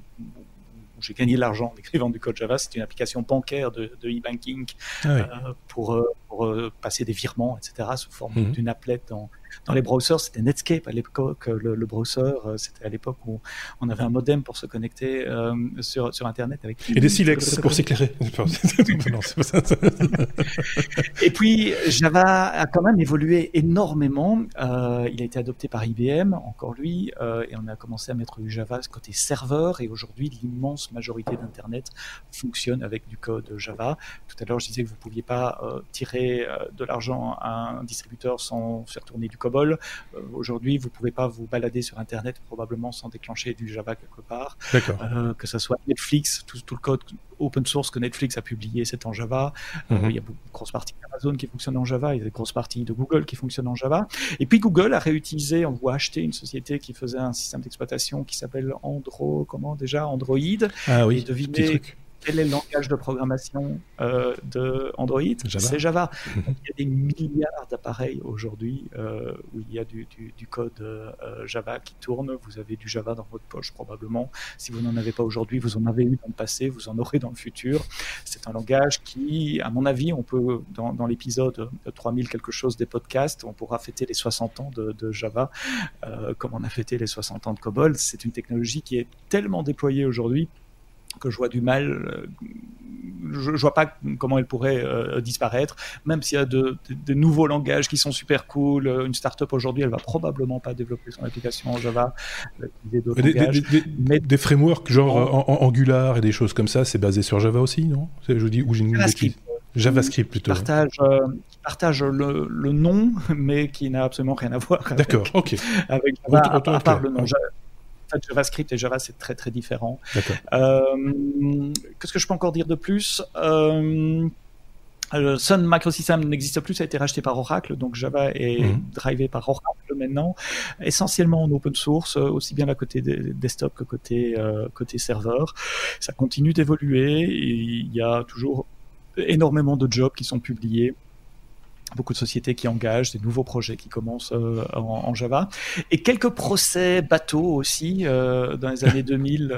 où j'ai gagné de l'argent en écrivant du code Java, c'est une application bancaire de, e-banking ah oui. euh, pour, pour euh, passer des virements, etc., sous forme mm -hmm. d'une applet dans, dans les browsers, c'était Netscape à l'époque, le, le, browser, euh, c'était à l'époque où on avait un modem pour se connecter euh, sur, sur Internet. Avec Et des silex pour s'éclairer. et puis, Java a quand même évolué énormément. Euh, il a été adopté par IBM, encore lui, euh, et on a commencé à mettre du Java côté serveur, et aujourd'hui, l'immense majorité d'Internet fonctionne avec du code Java. Tout à l'heure, je disais que vous ne pouviez pas euh, tirer de l'argent à un distributeur sans faire tourner du COBOL. Euh, Aujourd'hui, vous ne pouvez pas vous balader sur Internet probablement sans déclencher du Java quelque part. Euh, que ce soit Netflix, tout, tout, le code open source que Netflix a publié, c'est en Java. Mm -hmm. euh, il y a une grosse partie d'Amazon qui fonctionne en Java, il y a une grosse partie de Google qui fonctionne en Java. Et puis Google a réutilisé, on voit acheter une société qui faisait un système d'exploitation qui s'appelle Andro, comment déjà? Android. Ah oui, et devinez, quel est le langage de programmation euh, de Android? C'est Java. il y a des milliards d'appareils aujourd'hui euh, où il y a du, code euh, Java qui tourne. Vous avez du Java dans votre poche probablement. Si vous n'en avez pas aujourd'hui, vous en avez eu dans le passé, vous en aurez dans le futur. C'est un langage qui, à mon avis, on peut, dans, l'épisode 3000 quelque chose des podcasts, on pourra fêter les 60 ans de, de Java, comme on a fêté les 60 ans de COBOL. C'est une technologie qui est tellement déployée aujourd'hui que je vois du mal. Euh, je, ne vois pas comment elle pourrait euh, disparaître, même s'il y a de, nouveaux langages qui sont super cool. Une startup aujourd'hui, elle va probablement pas développer son application en Java. Des, mais... des, frameworks genre Angular et des choses comme ça, c'est basé sur Java aussi, non? Je dis où j'ai une JavaScript. JavaScript plutôt. Partage, euh, partage le, nom, mais qui n'a absolument rien à voir. D'accord, ok. Avec Java, à, part le nom. JavaScript et Java, c'est très très différent. Euh, qu'est-ce que je peux encore dire de plus? Euh, Sun Microsystem n'existe plus, ça a été racheté par Oracle, donc Java est mhm. drivé par Oracle maintenant, essentiellement en open source, aussi bien à côté des desktop que côté euh, côté serveur. Ça continue d'évoluer, il y a toujours énormément de jobs qui sont publiés beaucoup de sociétés qui engagent, des nouveaux projets qui commencent euh, en, Java, et quelques procès bateaux aussi. Euh, dans les années 2000,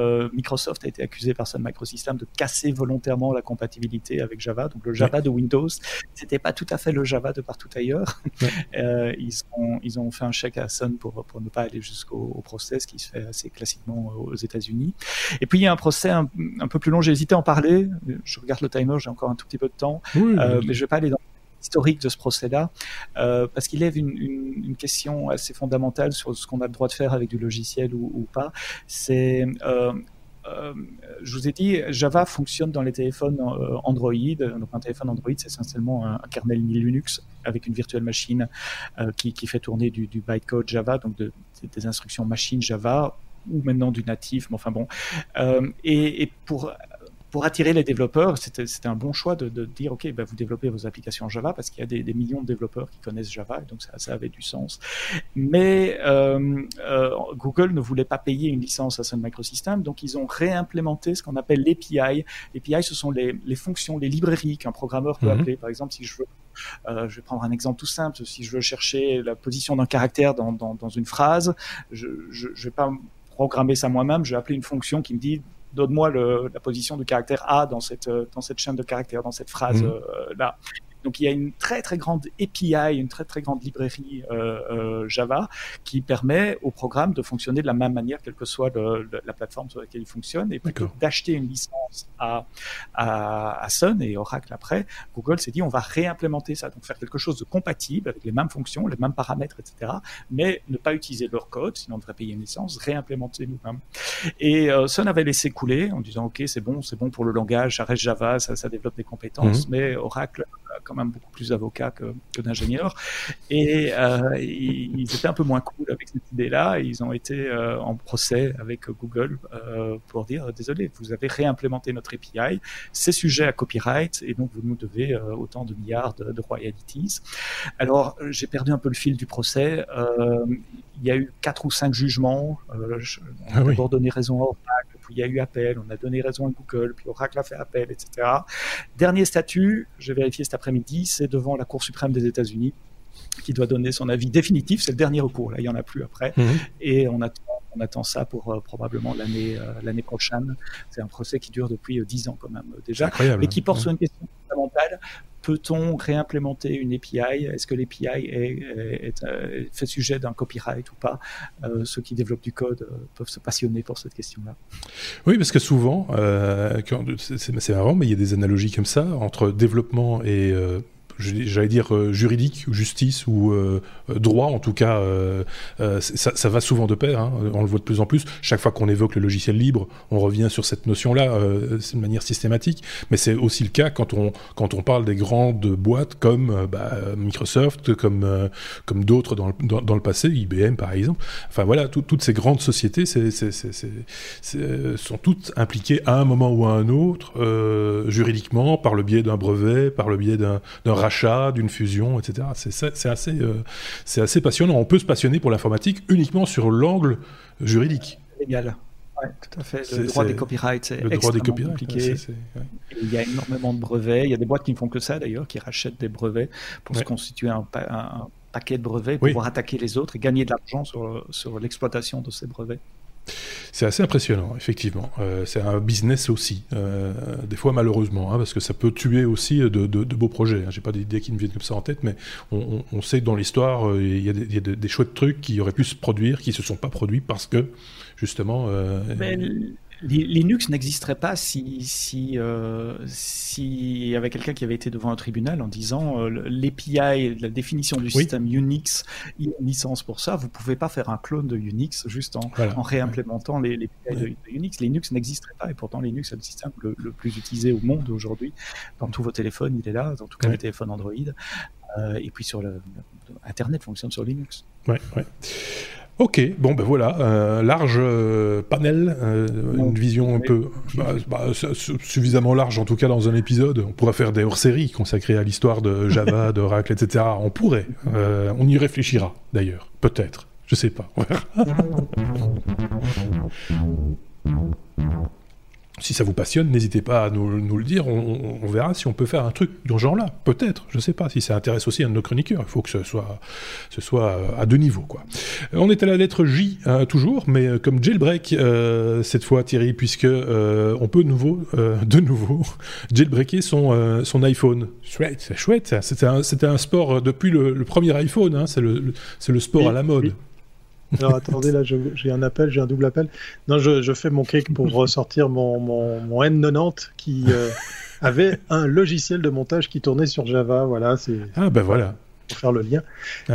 euh, Microsoft a été accusé par Sun Microsystems de casser volontairement la compatibilité avec Java. Donc le Java de Windows, c'était pas tout à fait le Java de partout ailleurs. ils, ont, ils ont fait un chèque à Sun pour, pour ne pas aller jusqu'au procès, ce qui se fait assez classiquement aux États-Unis. Et puis il y a un procès un, peu plus long. J'ai hésité à en parler. Je regarde le timer, j'ai encore un tout petit peu de temps, mais je vais pas aller dans historique de ce procès-là, euh, parce qu'il lève une, question assez fondamentale sur ce qu'on a le droit de faire avec du logiciel ou, pas. C'est euh, euh, je vous ai dit, Java fonctionne dans les téléphones Android. Donc un téléphone Android, c'est essentiellement un, kernel Linux avec une virtuelle machine qui, qui, fait tourner du, bytecode Java, donc de, des instructions machine Java ou maintenant du natif. Mais enfin bon. et, pour pour attirer les développeurs, c'était un bon choix de, dire, OK, bah, vous développez vos applications Java parce qu'il y a des, millions de développeurs qui connaissent Java, donc ça, ça avait du sens. Mais euh, euh, Google ne voulait pas payer une licence à Sun Microsystems, donc ils ont réimplémenté ce qu'on appelle l'API. L'API, ce sont les, fonctions, les librairies qu'un programmeur peut mhm. appeler. Par exemple, si je veux euh, je vais prendre un exemple tout simple. Si je veux chercher la position d'un caractère dans, dans, une phrase, je ne vais pas programmer ça moi-même. Je vais appeler une fonction qui me dit donne-moi la position du caractère A dans cette, euh, dans cette chaîne de caractères, dans cette phrase-là. Mmh. Donc il y a une très très grande API, une très très grande librairie euh, euh, Java qui permet au programme de fonctionner de la même manière, quelle que soit la plateforme sur laquelle il fonctionne. Et plutôt d'acheter une licence à, à, Sun et Oracle après, Google s'est dit on va réimplémenter ça, donc faire quelque chose de compatible avec les mêmes fonctions, les mêmes paramètres, etc. Mais ne pas utiliser leur code, sinon on devrait payer une licence, réimplémenter nous-mêmes. Et euh, Sun avait laissé couler en disant ok c'est bon, c'est bon pour le langage, ça reste Java, ça, ça développe des compétences, mmh. mais Oracle quand même beaucoup plus d'avocats que, d'ingénieurs. Et euh, ils, étaient un peu moins cool avec cette idée-là. Ils ont été euh, en procès avec Google euh, pour dire désolé, vous avez réimplémenté notre API, c'est sujet à copyright et donc vous nous devez autant de milliards de, royalties. Alors j'ai perdu un peu le fil du procès. Il y a eu quatre ou cinq jugements. Je, on a ah d'abord donné raison à Oracle, puis il y a eu appel, on a donné raison à Google, puis Oracle a fait appel, etc. Dernier statut, j'ai vérifié cet après-midi, c'est devant la Cour suprême des États-Unis qui doit donner son avis définitif. C'est le dernier recours. Là, il y en a plus après. Mhm. Et on attend, on attend ça pour euh, probablement l'année euh, l'année prochaine. C'est un procès qui dure depuis euh, dix ans quand même déjà, et qui porte sur une question fondamentale peut-on réimplémenter une API Est-ce que l'API est, est, fait sujet d'un copyright ou pas? Ceux qui développent du code peuvent se passionner pour cette question-là. Oui, parce que souvent, c'est marrant, mais il y a des analogies comme ça entre développement et j'allais dire euh, juridique, justice ou euh, euh, droit, en tout cas, ça, va souvent de pair. Hein, on le voit de plus en plus. Chaque fois qu'on évoque le logiciel libre, on revient sur cette notion-là de manière systématique. Mais c'est aussi le cas quand on quand on parle des grandes boîtes comme bah, Microsoft, comme comme d'autres dans le, dans, le passé, IBM par exemple. Enfin voilà, toutes ces grandes sociétés sont toutes impliquées à un moment ou à un autre juridiquement par le biais d'un brevet, par le biais d'un rachat, d'une fusion, etc. C'est assez, euh, c'est assez passionnant. On peut se passionner pour l'informatique uniquement sur l'angle juridique. Légal. Oui, tout à fait. Le droit des copyrights, c'est extrêmement droit des copyrights, compliqué. Il y a énormément de brevets. Il y a des boîtes qui ne font que ça, d'ailleurs, qui rachètent des brevets pour se constituer un, paquet de brevets pour pouvoir attaquer les autres et gagner de l'argent sur, sur l'exploitation de ces brevets. C'est assez impressionnant, effectivement. Euh, c'est un business aussi, euh, des fois malheureusement, hein, parce que ça peut tuer aussi de, beaux projets. Hein. J'ai pas d'idées qui me viennent comme ça en tête, mais on, sait que dans l'histoire, euh, il y a, des, des, chouettes trucs qui auraient pu se produire, qui se sont pas produits parce que justement. Linux n'existerait pas si, si, euh, si y avait quelqu'un qui avait été devant un tribunal en disant euh, l'API, la définition du système Unix, il y a une licence pour ça, vous pouvez pas faire un clone de Unix juste en, en réimplémentant les, les de, Unix. Linux n'existerait pas et pourtant Linux est le système le, plus utilisé au monde aujourd'hui. Dans tous vos téléphones, il est là, dans tout cas les téléphones Android. Euh, et puis sur le, Internet fonctionne sur Linux. Ouais, ouais. Ok, bon ben voilà, un large euh, panel, euh, une vision un peu bah, bah, suffisamment large en tout cas dans un épisode. On pourrait faire des hors-séries consacrées à l'histoire de Java, de Oracle, etc. On pourrait, euh, on y réfléchira d'ailleurs, peut-être, je sais pas. si ça vous passionne, n'hésitez pas à nous, le dire. On, verra si on peut faire un truc dans ce genre-là. Peut-être, je ne sais pas. Si ça intéresse aussi un de nos chroniqueurs, il faut que ce soit, ce soit euh, à deux niveaux. Quoi. Euh, on est à la lettre J hein, toujours, mais euh, comme jailbreak cette fois, Thierry, puisque on peut nouveau, de nouveau jailbreaker son, son iPhone. C'est chouette, C'était un, un, sport depuis le, premier iPhone. Hein. C'est le, le, sport à la mode. Alors attendez, là j'ai un appel, j'ai un double appel. Non, je, je, fais mon cake pour ressortir mon, mon, mon N90 qui euh, avait un logiciel de montage qui tournait sur Java. Voilà, c'est. Ah ben voilà pour faire le lien.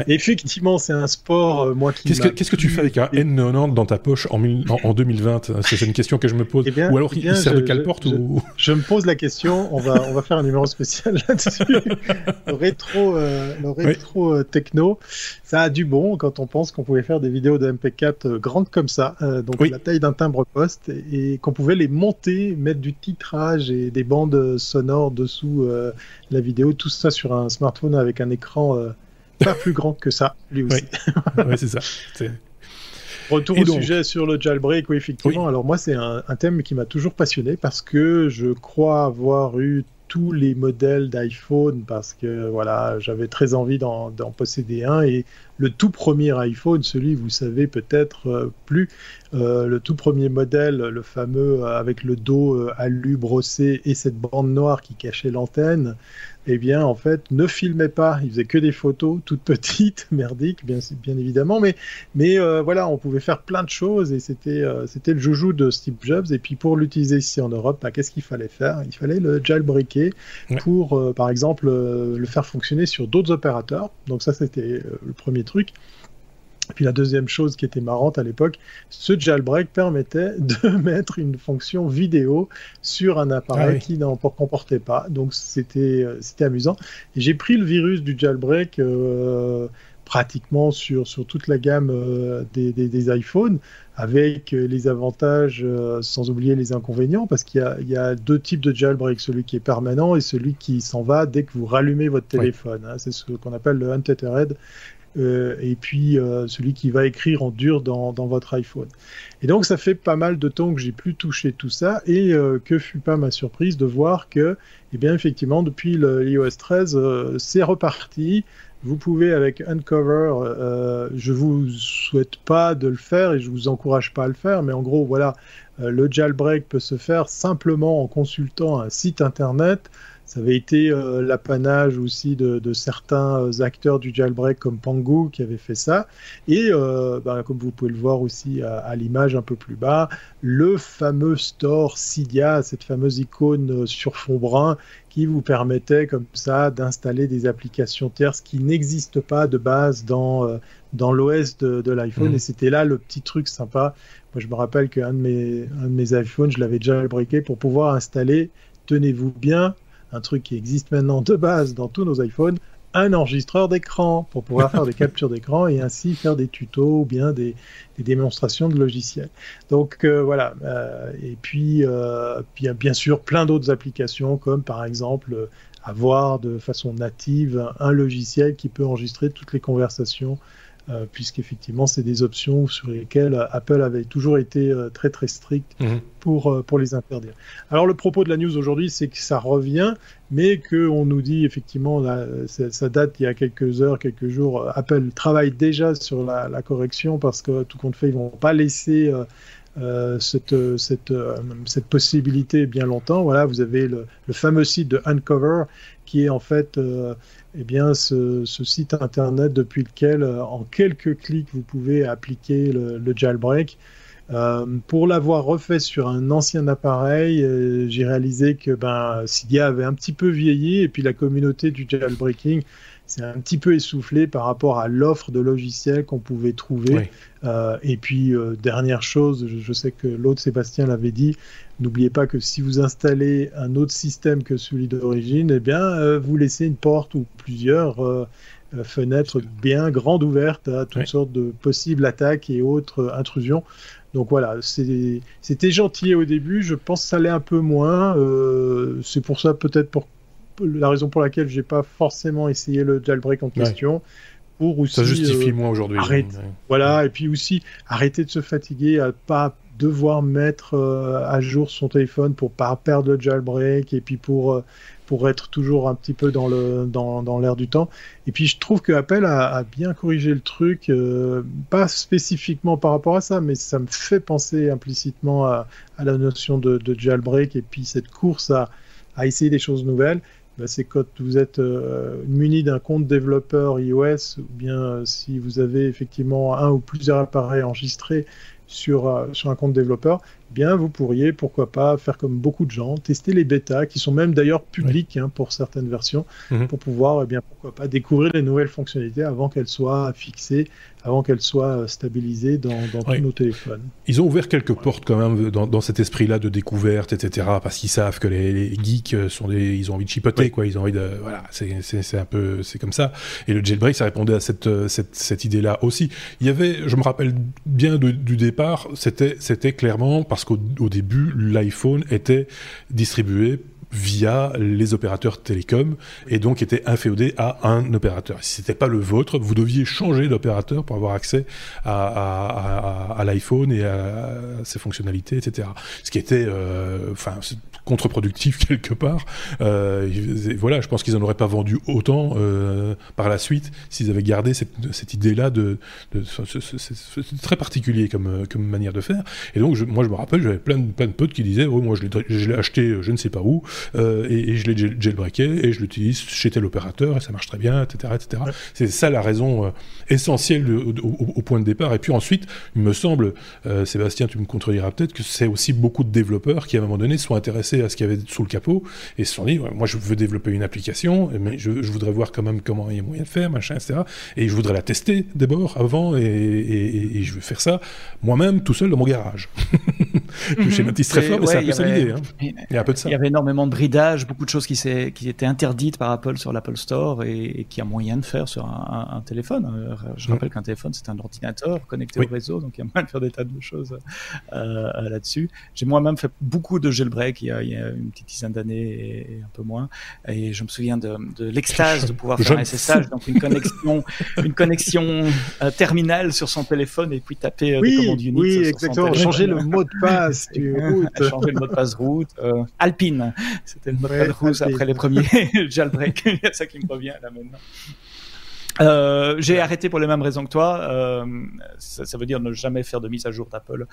Effectivement, c'est un sport, euh, moi qui. Qu'est-ce que, tu fais avec un N90 dans ta poche en, en, 2020 C'est une question que je me pose. Eh ou alors, eh il sert de quelle porte je, ou... je, me pose la question. On va, on va faire un numéro spécial là-dessus. le rétro, euh, le rétro euh, techno, ça a du bon quand on pense qu'on pouvait faire des vidéos de MP4 grandes comme ça, donc la taille d'un timbre poste, et, qu'on pouvait les monter, mettre du titrage et des bandes sonores dessous la vidéo, tout ça sur un smartphone avec un écran pas plus grand que ça, lui aussi. Oui, c'est ça. Retour au sujet sur le jailbreak, oui, effectivement. Alors moi, c'est un, thème qui m'a toujours passionné parce que je crois avoir eu tous les modèles d'iPhone parce que voilà, j'avais très envie d'en posséder un et le tout premier iPhone, celui vous savez peut-être euh, plus, euh, le tout premier modèle, le fameux euh, avec le dos alu brossé et cette bande noire qui cachait l'antenne, eh bien, en fait, ne filmait pas. Il faisait que des photos toutes petites, merdiques, bien, bien évidemment. Mais, mais euh, voilà, on pouvait faire plein de choses et c'était euh, c'était le joujou de Steve Jobs. Et puis, pour l'utiliser ici en Europe, bah, qu'est-ce qu'il fallait faire? Il fallait le jailbreaker pour, euh, par exemple, le faire fonctionner sur d'autres opérateurs. Donc, ça, c'était le premier Et puis la deuxième chose qui était marrante à l'époque, ce jailbreak permettait de mettre une fonction vidéo sur un appareil ah qui n'en comportait pas. Donc c'était euh, c'était amusant. J'ai pris le virus du jailbreak euh, pratiquement sur, sur toute la gamme euh, des, des, iPhones, avec les avantages sans oublier les inconvénients, parce qu'il y, y, a deux types de jailbreak, celui qui est permanent et celui qui s'en va dès que vous rallumez votre téléphone. Hein. C'est ce qu'on appelle le untethered euh, et puis euh, celui qui va écrire en dur dans, votre iPhone. Et donc ça fait pas mal de temps que j'ai plus touché tout ça et euh, que fut pas ma surprise de voir que, eh bien effectivement, depuis l'iOS 13, c'est reparti. Vous pouvez avec Uncover, je vous souhaite pas de le faire et je vous encourage pas à le faire, mais en gros voilà, le jailbreak peut se faire simplement en consultant un site internet ça avait été euh, l'apanage aussi de, certains euh, acteurs du jailbreak comme Pangu qui avaient fait ça. Et euh, bah, comme vous pouvez le voir aussi à, l'image un peu plus bas, le fameux store Cydia, cette fameuse icône sur fond brun qui vous permettait comme ça d'installer des applications tierces qui n'existent pas de base dans, dans l'OS de, l'iPhone. Mmh. Et c'était là le petit truc sympa. Moi, je me rappelle qu'un de mes, un de mes iPhones, je l'avais jailbreaké pour pouvoir installer, tenez-vous bien, un truc qui existe maintenant de base dans tous nos iPhones, un enregistreur d'écran pour pouvoir faire des captures d'écran et ainsi faire des tutos ou bien des, démonstrations de logiciels. Donc euh, voilà, euh, et puis, euh, puis bien sûr plein d'autres applications comme par exemple avoir de façon native un logiciel qui peut enregistrer toutes les conversations euh, puisqu'effectivement, c'est des options sur lesquelles Apple avait toujours été euh, très très strict mhm. pour, euh, pour les interdire. Alors, le propos de la news aujourd'hui, c'est que ça revient, mais qu'on nous dit effectivement, ça, date il y a quelques heures, quelques jours, Apple travaille déjà sur la, la correction parce que tout compte fait, ils vont pas laisser. cette, cette, cette, possibilité bien longtemps. Voilà, vous avez le, le, fameux site de Uncover qui est en fait eh bien, ce, site internet depuis lequel, euh, en quelques clics, vous pouvez appliquer le, jailbreak. Euh, pour l'avoir refait sur un ancien appareil, euh, j'ai réalisé que ben, Cydia avait un petit peu vieilli et puis la communauté du jailbreaking c'est un petit peu essoufflé par rapport à l'offre de logiciels qu'on pouvait trouver. Euh, et puis, euh, dernière chose, je, sais que l'autre Sébastien l'avait dit, n'oubliez pas que si vous installez un autre système que celui d'origine, eh bien, euh, vous laissez une porte ou plusieurs fenêtres bien grandes ouvertes à toutes sortes de possibles attaques et autres intrusions. Donc voilà, c'était gentil au début, je pense que ça l'est un peu moins. c'est pour ça peut-être pour la raison pour laquelle j'ai pas forcément essayé le jailbreak en question. Pour aussi, ça justifie euh, moins aujourd'hui. Voilà, et puis aussi arrêter de se fatiguer à pas devoir mettre euh, à jour son téléphone pour pas perdre le jailbreak et puis pour euh, pour être toujours un petit peu dans le dans, dans l'air du temps. Et puis je trouve que Apple a, bien corrigé le truc, pas spécifiquement par rapport à ça, mais ça me fait penser implicitement à, à la notion de, de, jailbreak et puis cette course à, à essayer des choses nouvelles. Bah, c'est quand vous êtes euh, muni d'un compte développeur iOS ou bien euh, si vous avez effectivement un ou plusieurs appareils enregistrés sur, euh, sur un compte développeur, eh bien vous pourriez, pourquoi pas, faire comme beaucoup de gens, tester les bêtas, qui sont même d'ailleurs publics hein, pour certaines versions, mhm. pour pouvoir, eh bien, pourquoi pas, découvrir les nouvelles fonctionnalités avant qu'elles soient fixées avant qu'elle soit stabilisée dans, tous nos téléphones. Ils ont ouvert quelques portes quand même dans, cet esprit-là de découverte, etc. Parce qu'ils savent que les, geeks sont des, ils ont envie de chipoter, quoi. Ils ont envie de, voilà, c'est un peu, c'est comme ça. Et le jailbreak, ça répondait à cette, cette, cette idée-là aussi. Il y avait, je me rappelle bien du départ, c'était, c'était clairement parce qu'au début, l'iPhone était distribué via les opérateurs télécoms et donc était inféodé à un opérateur. Si c'était pas le vôtre, vous deviez changer d'opérateur pour avoir accès à, à, à, l'iPhone et à, ses fonctionnalités, etc. Ce qui était, euh, enfin, contre-productif quelque part. Euh, voilà, je pense qu'ils en auraient pas vendu autant euh, par la suite s'ils avaient gardé cette, cette idée-là de, de c'est très particulier comme, comme manière de faire. Et donc, je, moi, je me rappelle, j'avais plein de, plein de potes qui disaient, oh, moi, je l'ai acheté, je ne sais pas où, euh, et, je l'ai jailbreaké et je l'utilise chez tel opérateur et ça marche très bien, etc., etc. C'est ça la raison euh, essentielle au, point de départ. Et puis ensuite, il me semble, euh, Sébastien, tu me contrediras peut-être que c'est aussi beaucoup de développeurs qui à un moment donné sont intéressés à ce qu'il y avait sous le capot et se sont dit, moi, je veux développer une application, mais je, voudrais voir quand même comment il y a moyen de faire, machin, etc. Et je voudrais la tester d'abord avant et, et, je veux faire ça moi-même tout seul dans mon garage. je schématise très fort, mais c'est un peu ça l'idée. Hein. Il y a un peu de ça. Il y avait énormément de bridage, beaucoup de choses qui, qui étaient interdites par Apple sur l'Apple Store et, qui a moyen de faire sur un, téléphone. Euh, je rappelle qu'un téléphone, c'est un ordinateur connecté au réseau, donc il y a moyen de faire des tas de choses euh, là-dessus. J'ai moi-même fait beaucoup de jailbreak il y a, il y a une petite dizaine d'années et, un peu moins. Et je me souviens de, de l'extase de pouvoir faire un SSH, donc une connexion, une connexion euh, terminale sur son téléphone et puis taper oui, des commandes Unix. Oui, exactement. Changer le mot de passe du route. Changer le mot de passe route. Alpine. C'était le mode de rousse après les premiers jailbreak. Il y a ça qui me revient là maintenant. Euh, j'ai arrêté pour les mêmes raisons que toi. Euh, ça, ça, veut dire ne jamais faire de mise à jour d'Apple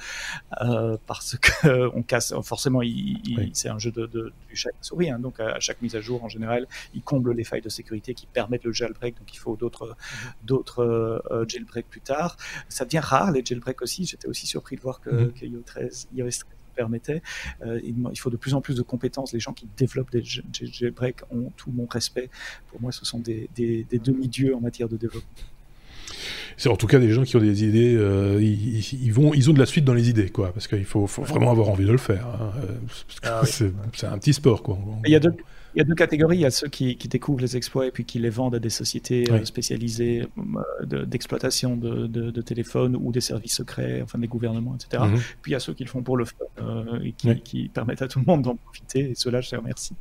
euh, parce que on casse. Forcément, il, c'est un jeu de, de du chat souris. Hein, donc à, chaque mise à jour, en général, il comble les failles de sécurité qui permettent le jailbreak. Donc il faut d'autres d'autres euh, jailbreaks plus tard. Ça devient rare les jailbreaks aussi. J'étais aussi surpris de voir que, mm-hmm. que iOS 13, iOS 13 permettait. Euh, il faut de plus en plus de compétences. Les gens qui développent des jailbreaks ont tout mon respect. Pour moi, ce sont des, demi-dieux en matière de développement. C'est en tout cas des gens qui ont des idées, euh, ils, vont, ils ont de la suite dans les idées, quoi, parce qu'il faut, vraiment avoir envie de le faire. Hein, euh, ah c'est un petit sport, quoi. Il y a il y a deux catégories. Il y a ceux qui, découvrent les exploits et puis qui les vendent à des sociétés euh, spécialisées euh, d'exploitation de, de, téléphones ou des services secrets, enfin des gouvernements, etc. Mhm. Puis il y a ceux qui le font pour le fun euh, et qui, qui, permettent à tout le monde d'en profiter. Et ceux-là, je les remercie.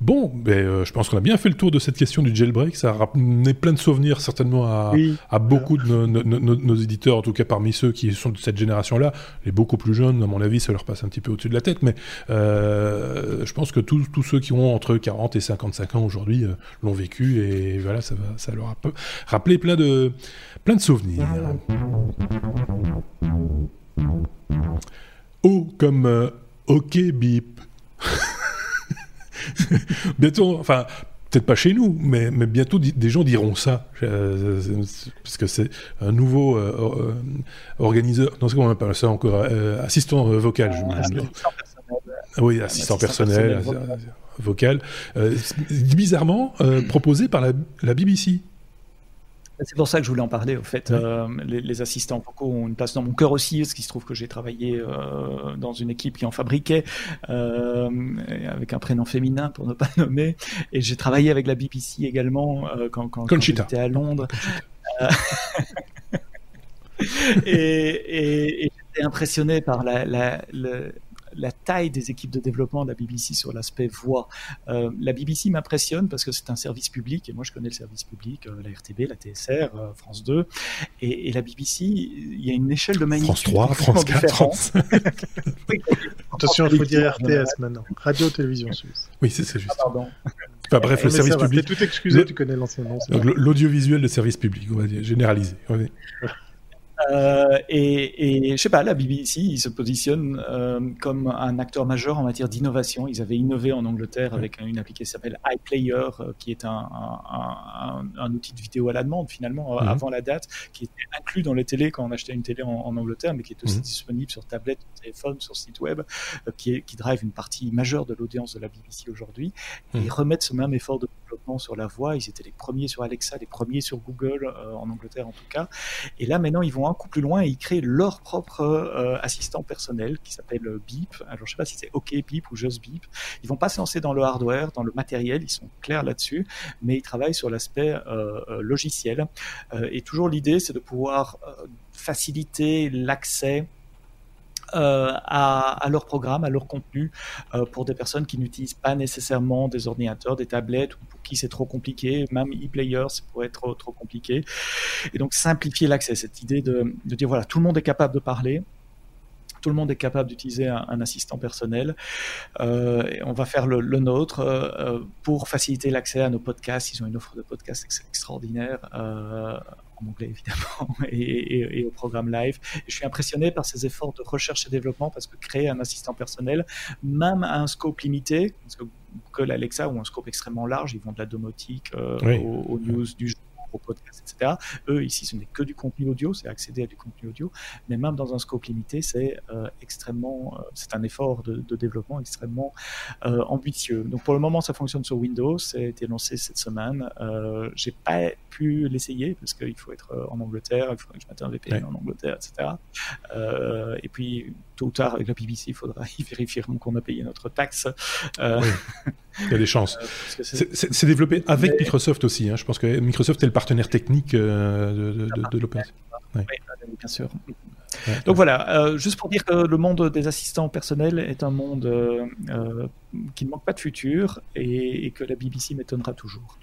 Bon, ben, euh, je pense qu'on a bien fait le tour de cette question du jailbreak. Ça a ramené plein de souvenirs certainement à, à beaucoup de nos, éditeurs, en tout cas parmi ceux qui sont de cette génération-là. Les beaucoup plus jeunes, à mon avis, ça leur passe un petit peu au-dessus de la tête. Mais euh, je pense que tous, tous ceux qui ont entre 40 et 55 ans aujourd'hui euh, l'ont vécu et voilà, ça, va, ça leur a rappelé plein de, plein de souvenirs. Oh, comme OK Bip. bientôt, enfin, peut-être pas chez nous, mais, mais bientôt des gens diront ça, euh, parce que c'est un nouveau euh, euh, organiseur, non, c'est comment on appelle ça encore, assistant vocal, je me Oui, assistant, personnel, vocal, bizarrement proposé par la, la BBC. C'est pour ça que je voulais en parler. Au fait, euh, les, assistants vocaux ont une place dans mon cœur aussi, parce qu'il se trouve que j'ai travaillé euh, dans une équipe qui en fabriquait, euh, avec un prénom féminin pour ne pas nommer, et j'ai travaillé avec la BBC également quand, quand, j'étais à Londres. et, et, et j'étais impressionné par la, la, la taille des équipes de développement de la BBC sur l'aspect voix. Euh, la BBC m'impressionne parce que c'est un service public, et moi je connais le service public, euh, la RTB, la TSR, euh, France 2, et, la BBC, il y a une échelle de magnitude. France 3, France 4, France. Attention, il faut dire RTS maintenant. Radio-Télévision Suisse. Oui, c'est juste. Ah, pardon. Enfin, bref, le service public. tout excusé, tu connais l'ancien nom. L'audiovisuel de service public, on va dire, généralisé. Euh, et, et, je sais pas, la BBC, il se positionne euh, comme un acteur majeur en matière d'innovation. Ils avaient innové en Angleterre avec une application qui s'appelle iPlayer, euh, qui est un, un, un, outil de vidéo à la demande finalement mhm. avant la date, qui était inclus dans les télés quand on achetait une télé en, Angleterre, mais qui est aussi mhm. disponible sur tablette, téléphone, sur site web, qui, est, qui drive une partie majeure de l'audience de la BBC aujourd'hui. Et mhm. ils remettent ce même effort de développement sur la voix. Ils étaient les premiers sur Alexa, les premiers sur Google en Angleterre en tout cas. Et là maintenant, ils vont plus loin et ils créent leur propre euh, assistant personnel qui s'appelle euh, Beep. Alors je sais pas si c'est OK Beep ou Just Beep. Ils vont pas se lancer dans le hardware, dans le matériel, ils sont clairs là-dessus, mais ils travaillent sur l'aspect euh, logiciel. et toujours l'idée, c'est de pouvoir faciliter l'accès euh, à, à, leur programme, à leur contenu, euh, pour des personnes qui n'utilisent pas nécessairement des ordinateurs, des tablettes, ou pour qui c'est trop compliqué, même e-player, ça pourrait être trop, trop compliqué. Et donc simplifier l'accès, cette idée de, de dire voilà, tout le monde est capable de parler, tout le monde est capable d'utiliser un, assistant personnel. Euh, et on va faire le, le nôtre euh, pour faciliter l'accès à nos podcasts. Ils ont une offre de podcasts extraordinaire. Euh, en anglais évidemment, et, au programme live. je suis impressionné par ces efforts de recherche et développement parce que créer un assistant personnel, même à un scope limité, parce que Google Alexa ou un scope extrêmement large, ils vont de la domotique euh, aux, news du jour au podcast, etc. Eux, ici, ce n'est que du contenu audio, c'est accéder à du contenu audio, mais même dans un scope limité, c'est euh, extrêmement, euh, c'est un effort de, développement extrêmement euh, ambitieux. Donc pour le moment, ça fonctionne sur Windows, ça a été lancé cette semaine. J'ai pas pu l'essayer parce qu'il faut être en Angleterre, il faudrait que je mette un VPN en Angleterre, etc. et puis tôt ou tard, avec la BBC, il faudra y vérifier qu'on a payé notre taxe. Il y a des chances. C'est développé avec Microsoft aussi. Hein. Je pense que Microsoft est le partenaire technique euh, de, de, l'opération. Oui, bien sûr. Donc voilà, euh, juste pour dire que le monde des assistants personnels est un monde qui ne manque pas de futur et, que la BBC m'étonnera toujours.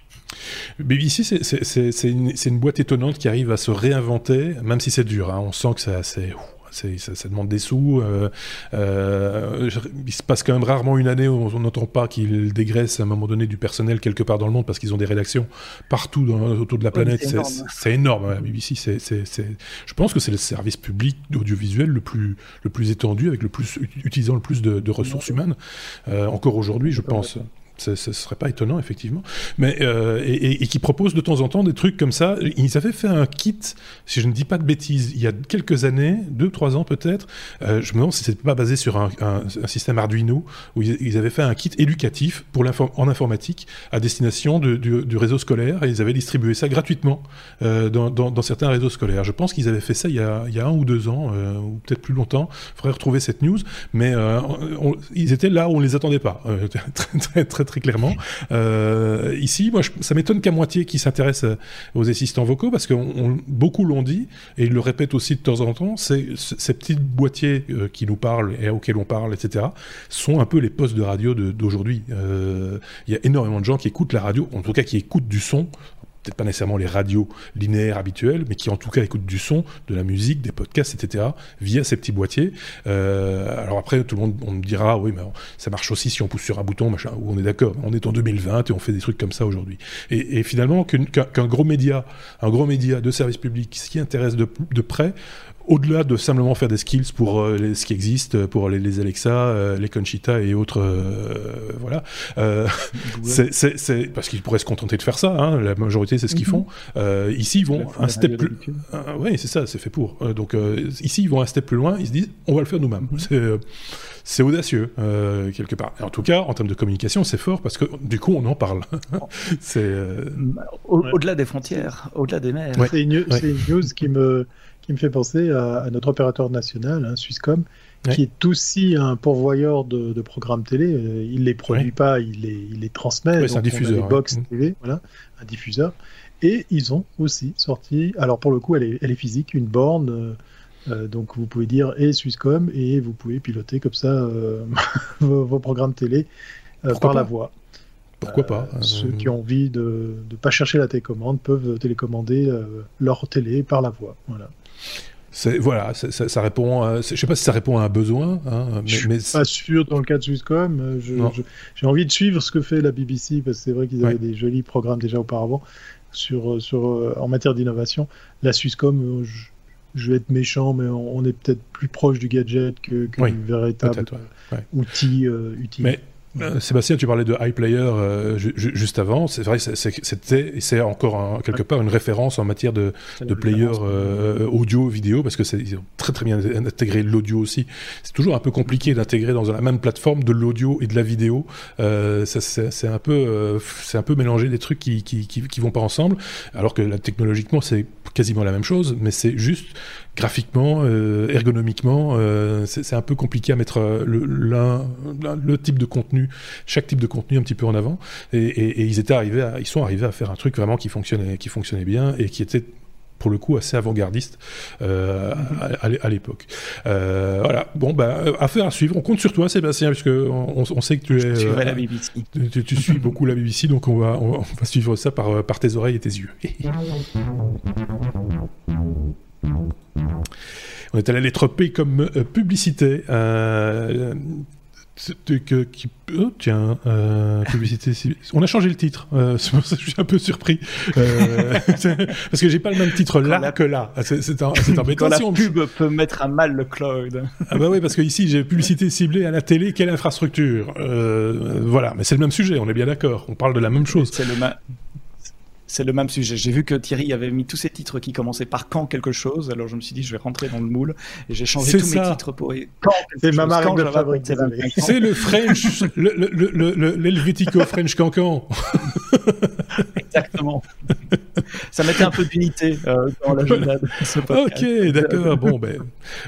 BBC, c'est une, une, boîte étonnante qui arrive à se réinventer, même si c'est dur. Hein. On sent que c'est assez ça, ça, demande des sous. Euh, euh, il se passe quand même rarement une année où on n'entend pas qu'ils dégraissent à un moment donné du personnel quelque part dans le monde parce qu'ils ont des rédactions partout autour de la planète. c'est énorme. la BBC, je pense que c'est le service public audiovisuel le plus, le plus étendu, avec le plus utilisant le plus de, ressources humaines. Euh, encore aujourd'hui, je pense. Ce ne serait pas étonnant, effectivement. Mais, euh, et, qui propose de temps en temps des trucs comme ça. Ils avaient fait un kit, si je ne dis pas de bêtises, il y a quelques années, deux, trois ans peut-être. Euh, je me demande si c'était pas basé sur un, système Arduino, où ils, avaient fait un kit éducatif pour en informatique à destination du, réseau scolaire et ils avaient distribué ça gratuitement euh, dans, certains réseaux scolaires. Je pense qu'ils avaient fait ça il y a, il y a un ou deux ans, ou peut-être plus longtemps. Il faudrait retrouver cette news. Mais ils étaient là où on ne les attendait pas. très, très, très très clairement. Euh, ici, moi, ça m'étonne qu'à moitié qui s'intéressent aux assistants vocaux parce que beaucoup l'ont dit et ils le répètent aussi de temps en temps. C'est ces petits boîtiers qui nous parlent et auxquels on parle, etc., sont un peu les postes de radio d'aujourd'hui. Il y a énormément de gens qui écoutent la radio, en tout cas qui écoutent du son peut-être pas nécessairement les radios linéaires habituelles, mais qui en tout cas écoutent du son, de la musique, des podcasts, etc., via ces petits boîtiers. Euh, alors après, tout le monde on me dira, oui, mais ça marche aussi si on pousse sur un bouton, machin, où on est d'accord, on est en 2020 et on fait des trucs comme ça aujourd'hui. Et, finalement, qu'un gros média, un gros média de service public s'y intéresse de, de près, au-delà de simplement faire des skills pour euh, ce qui existe, pour les, Alexa, euh, les Conchita et autres, euh, voilà. c'est parce qu'ils pourraient se contenter de faire ça. Hein, la majorité, c'est ce qu'ils mhm. font. ici, ils vont un step plus. oui, c'est ça, c'est fait pour. donc ici, ils vont un step plus loin. Ils se disent, on va le faire nous-mêmes. Mhm. C'est audacieux quelque part. en tout cas, en termes de communication, c'est fort parce que du coup, on en parle. c'est au-delà des frontières, au-delà des mers. C'est une, une, news qui me qui me fait penser à, notre opérateur national, hein, Swisscom, qui est aussi un pourvoyeur de, programmes télé. Euh, il les produit pas, il les, il les transmet. c'est un diffuseur. Des box télé, voilà, un diffuseur. Et ils ont aussi sorti, alors pour le coup, elle est, elle est physique, une borne. Euh, euh, donc vous pouvez dire et Swisscom et vous pouvez piloter comme ça vos, programmes télé par la voix. Pourquoi pas Ceux qui ont envie de ne pas chercher la télécommande peuvent télécommander leur télé par la voix. Voilà voilà, ça, ça, répond. À, je sais pas si ça répond à un besoin. Hein, mais, je suis pas sûr dans le cas de Swisscom. Euh, j'ai envie de suivre ce que fait la BBC parce que c'est vrai qu'ils avaient des jolis programmes déjà auparavant sur, euh, sur euh, en matière d'innovation. La Swisscom, je, vais être méchant, mais on, est peut-être plus proche du gadget que, que du véritable outil utile. Euh, Sébastien, tu parlais de iPlayer euh, juste avant. C'est vrai, c'était c'est encore quelque part une référence en matière de, de player euh, audio, vidéo, parce que c'est ont très très bien intégré l'audio aussi. C'est toujours un peu compliqué d'intégrer dans la même plateforme de l'audio et de la vidéo. c'est un peu c'est un peu mélanger des trucs qui, qui, qui, qui vont pas ensemble, alors que là, technologiquement c'est quasiment la même chose, mais c'est juste graphiquement, euh, ergonomiquement, euh, c'est un peu compliqué à mettre euh, le, le type de contenu, chaque type de contenu un petit peu en avant. Et, ils étaient arrivés, à, ils sont arrivés à faire un truc vraiment qui fonctionnait, qui fonctionnait bien et qui était pour le coup assez avant-gardiste à, l'époque. voilà, bon, bah, affaire à suivre. On compte sur toi, Sébastien, puisque on, on sait que tu es. la BBC. Tu, suis beaucoup la BBC, donc on va, on va suivre ça par, par tes oreilles et tes yeux. On est à la lettre P comme euh, publicité. Euh, que, qui, oh, tiens, euh, publicité. On a changé le titre. c'est pour ça que je suis un peu surpris. parce que j'ai pas le même titre là que là. C'est embêtant. Quand la pub peut mettre à mal le cloud. ah bah oui, parce que ici j'ai publicité ciblée à la télé. Quelle infrastructure Voilà, mais c'est le même sujet. On est bien d'accord. On parle de la même chose. C'est le, c'est le même sujet. J'ai vu que Thierry avait mis tous ses titres qui commençaient par quand quelque chose, alors je me suis dit je vais rentrer dans le moule et j'ai changé tous mes titres pour quand C'est ma marque de fabrique. C'est le French, l'Helvético French Cancan. Exactement. Ça mettait un peu d'unité euh, dans la journée. Ok, d'accord. Bon ben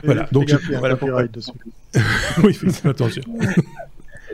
voilà. Donc voilà oui, faites attention.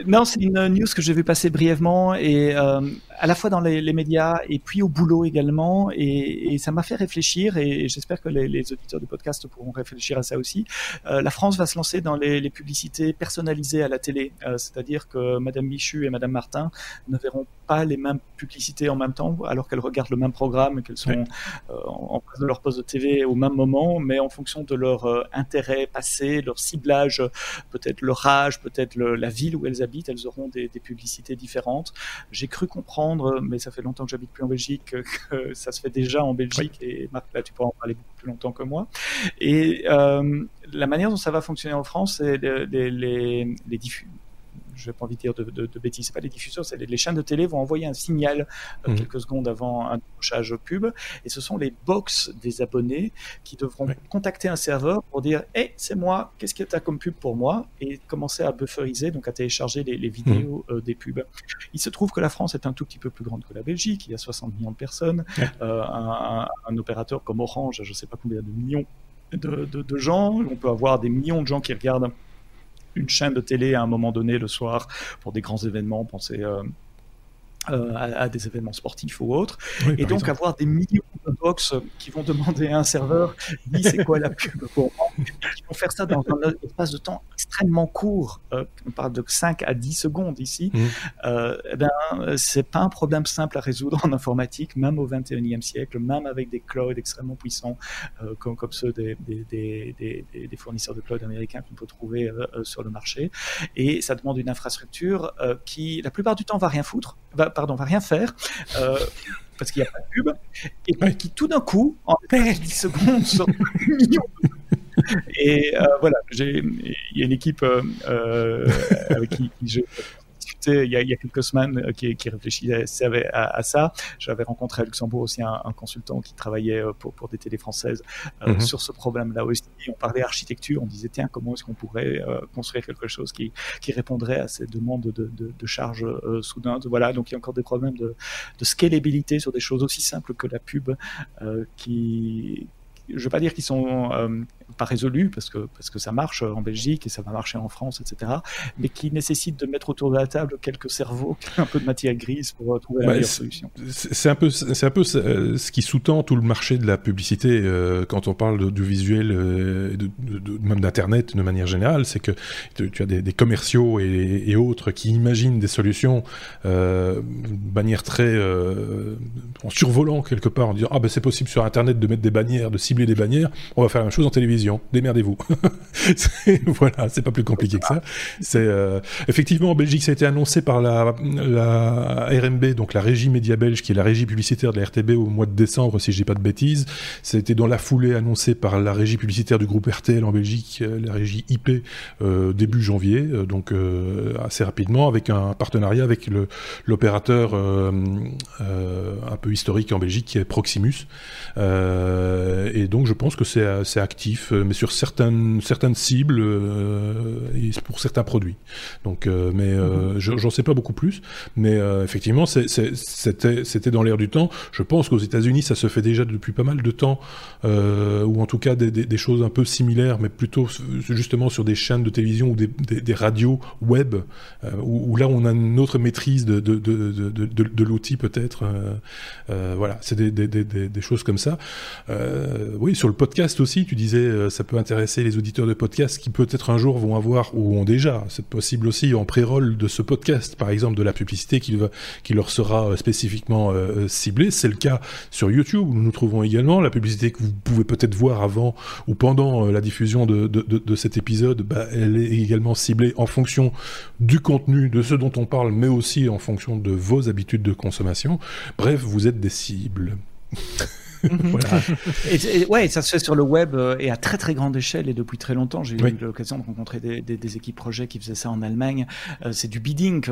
Non, c'est une news que j'ai vu passer brièvement et euh, à la fois dans les, médias et puis au boulot également. Et, ça m'a fait réfléchir et, j'espère que les, auditeurs du podcast pourront réfléchir à ça aussi. Euh, la France va se lancer dans les, publicités personnalisées à la télé, euh, c'est-à-dire que Madame Michu et Madame Martin ne verront pas les mêmes publicités en même temps, alors qu'elles regardent le même programme, qu'elles sont en, face de leur poste de TV au même moment, mais en fonction de leur intérêt passé, leur ciblage, peut-être leur âge, peut-être la ville où elles habitent, elles auront des, publicités différentes. J'ai cru comprendre, mais ça fait longtemps que j'habite plus en Belgique, que ça se fait déjà en Belgique, et Marc, là, tu pourras en parler beaucoup plus longtemps que moi. Et euh, la manière dont ça va fonctionner en France, c'est les, les, les, les je n'ai pas envie de dire de, de, de bêtises, pas les diffuseurs, c'est les, chaînes de télé vont envoyer un signal euh, mhm. quelques secondes avant un touchage pub, et ce sont les box des abonnés qui devront contacter un serveur pour dire, hé, c'est moi, qu'est-ce que tu as comme pub pour moi, et commencer à bufferiser, donc à télécharger les, vidéos mhm. euh, des pubs. Il se trouve que la France est un tout petit peu plus grande que la Belgique, il y a 60 millions de personnes, euh, un, un, opérateur comme Orange, je ne sais pas combien de millions de, de, de gens, on peut avoir des millions de gens qui regardent une chaîne de télé à un moment donné le soir pour des grands événements. Pensez, euh, euh, à, des événements sportifs ou autres. et donc avoir des millions de box qui vont demander à un serveur, dis c'est quoi la pub pour moi, qui vont faire ça dans un espace de temps extrêmement court, euh, on parle de 5 à 10 secondes ici, mmh. euh, eh ben, c'est pas un problème simple à résoudre en informatique, même au 21e siècle, même avec des clouds extrêmement puissants euh, comme, comme ceux des, des, des, des, fournisseurs de cloud américains qu'on peut trouver sur le marché. Et ça demande une infrastructure qui, la plupart du temps, va rien foutre, va, pardon, va rien faire. Euh, parce qu'il n'y a pas de pub, et qui tout d'un coup, en 10 secondes, sort millions Et euh, voilà, il y a une équipe euh, avec qui je il y, a, il y a quelques semaines euh, qui, qui réfléchissait à, à, ça. J'avais rencontré à Luxembourg aussi un, un consultant qui travaillait euh, pour, pour des télés françaises euh, mhm. sur ce problème-là aussi. On parlait architecture, on disait tiens comment est-ce qu'on pourrait construire quelque chose qui, qui répondrait à ces demandes de, de, de charge soudain. Voilà, donc il y a encore des problèmes de, de scalabilité sur des choses aussi simples que la pub qui je ne veux pas dire qu'ils sont pas résolu parce que, parce que ça marche en Belgique et ça va marcher en France, etc. Mais qui nécessite de mettre autour de la table quelques cerveaux, un peu de matière grise pour trouver la meilleure solution. C'est un peu, c'est un peu ce qui sous-tend tout le marché de la publicité euh, quand on parle du visuel, euh, de, même d'internet de manière générale, c'est que tu, as des, commerciaux et, autres qui imaginent des solutions euh, de manière très en survolant quelque part en disant ah ben c'est possible sur internet de mettre des bannières, de des bannières, on va faire la même chose en télévision démerdez-vous. voilà, c'est pas plus compliqué que ça. C'est euh, effectivement en Belgique, ça a été annoncé par la, RMB, donc la régie média belge, qui est la régie publicitaire de la RTB au mois de décembre, si je dis pas de bêtises. Ça a été dans la foulée annoncé par la régie publicitaire du groupe RTL en Belgique, euh, la régie IP, euh, début janvier, donc assez rapidement, avec un partenariat avec l'opérateur un peu historique en Belgique qui est Proximus. Donc je pense que c'est actif euh, mais sur certaines, certaines cibles euh, et pour certains produits. Donc, euh, mais mhm. j'en sais pas beaucoup plus. Mais effectivement, c'était dans l'air du temps. Je pense qu'aux États-Unis, ça se fait déjà depuis pas mal de temps, ou en tout cas des, des, choses un peu similaires, mais plutôt justement sur des chaînes de télévision ou des, des, radios web, où, là on a une autre maîtrise de, de, de, de l'outil peut-être. voilà, c'est des, choses comme ça. Oui, sur le podcast aussi, tu disais euh, ça peut intéresser les auditeurs de podcast qui peut-être un jour vont avoir ou ont déjà, c'est possible aussi en pré-roll de ce podcast, par exemple de la publicité qui, va, qui leur sera euh, spécifiquement euh, ciblée. C'est le cas sur YouTube où nous nous trouvons également. La publicité que vous pouvez peut-être voir avant ou pendant la diffusion de, de, de, cet épisode, bah, elle est également ciblée en fonction du contenu, de ce dont on parle, mais aussi en fonction de vos habitudes de consommation. Bref, vous êtes des cibles. voilà. et, ouais, ça se fait sur le web euh, et à très très grande échelle et depuis très longtemps. J'ai eu l'occasion de rencontrer des, des, des, équipes projets qui faisaient ça en Allemagne. Euh, c'est du bidding.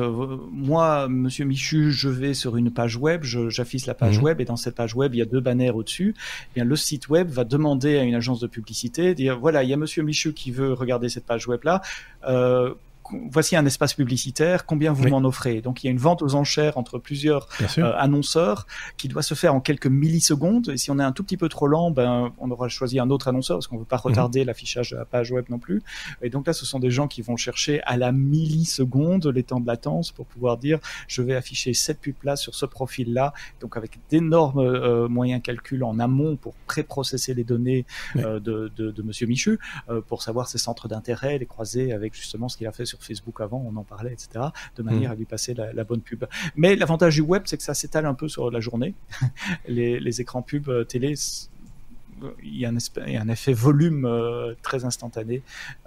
Moi, Monsieur Michu, je vais sur une page web, j'affiche la page mhm. web et dans cette page web, il y a deux bannières au-dessus. Eh bien, le site web va demander à une agence de publicité, dire voilà, il y a Monsieur Michu qui veut regarder cette page web là. Voici un espace publicitaire, combien vous m'en offrez? Donc il y a une vente aux enchères entre plusieurs euh, annonceurs qui doit se faire en quelques millisecondes. Et si on est un tout petit peu trop lent, ben on aura choisi un autre annonceur parce qu'on ne veut pas mhm. retarder l'affichage de la page web non plus. Et donc là, ce sont des gens qui vont chercher à la milliseconde les temps de latence pour pouvoir dire je vais afficher cette pub là sur ce profil là. Donc avec d'énormes euh, moyens calcul en amont pour pré-processer les données euh, de, de, de, Monsieur Michu pour savoir ses centres d'intérêt, les croiser avec justement ce qu'il a fait sur Facebook avant, on en parlait, etc., de manière mm. à lui passer la, bonne pub. Mais l'avantage du web, c'est que ça s'étale un peu sur la journée. les, les écrans pub euh, télé il y, a un, effet volume euh, très instantané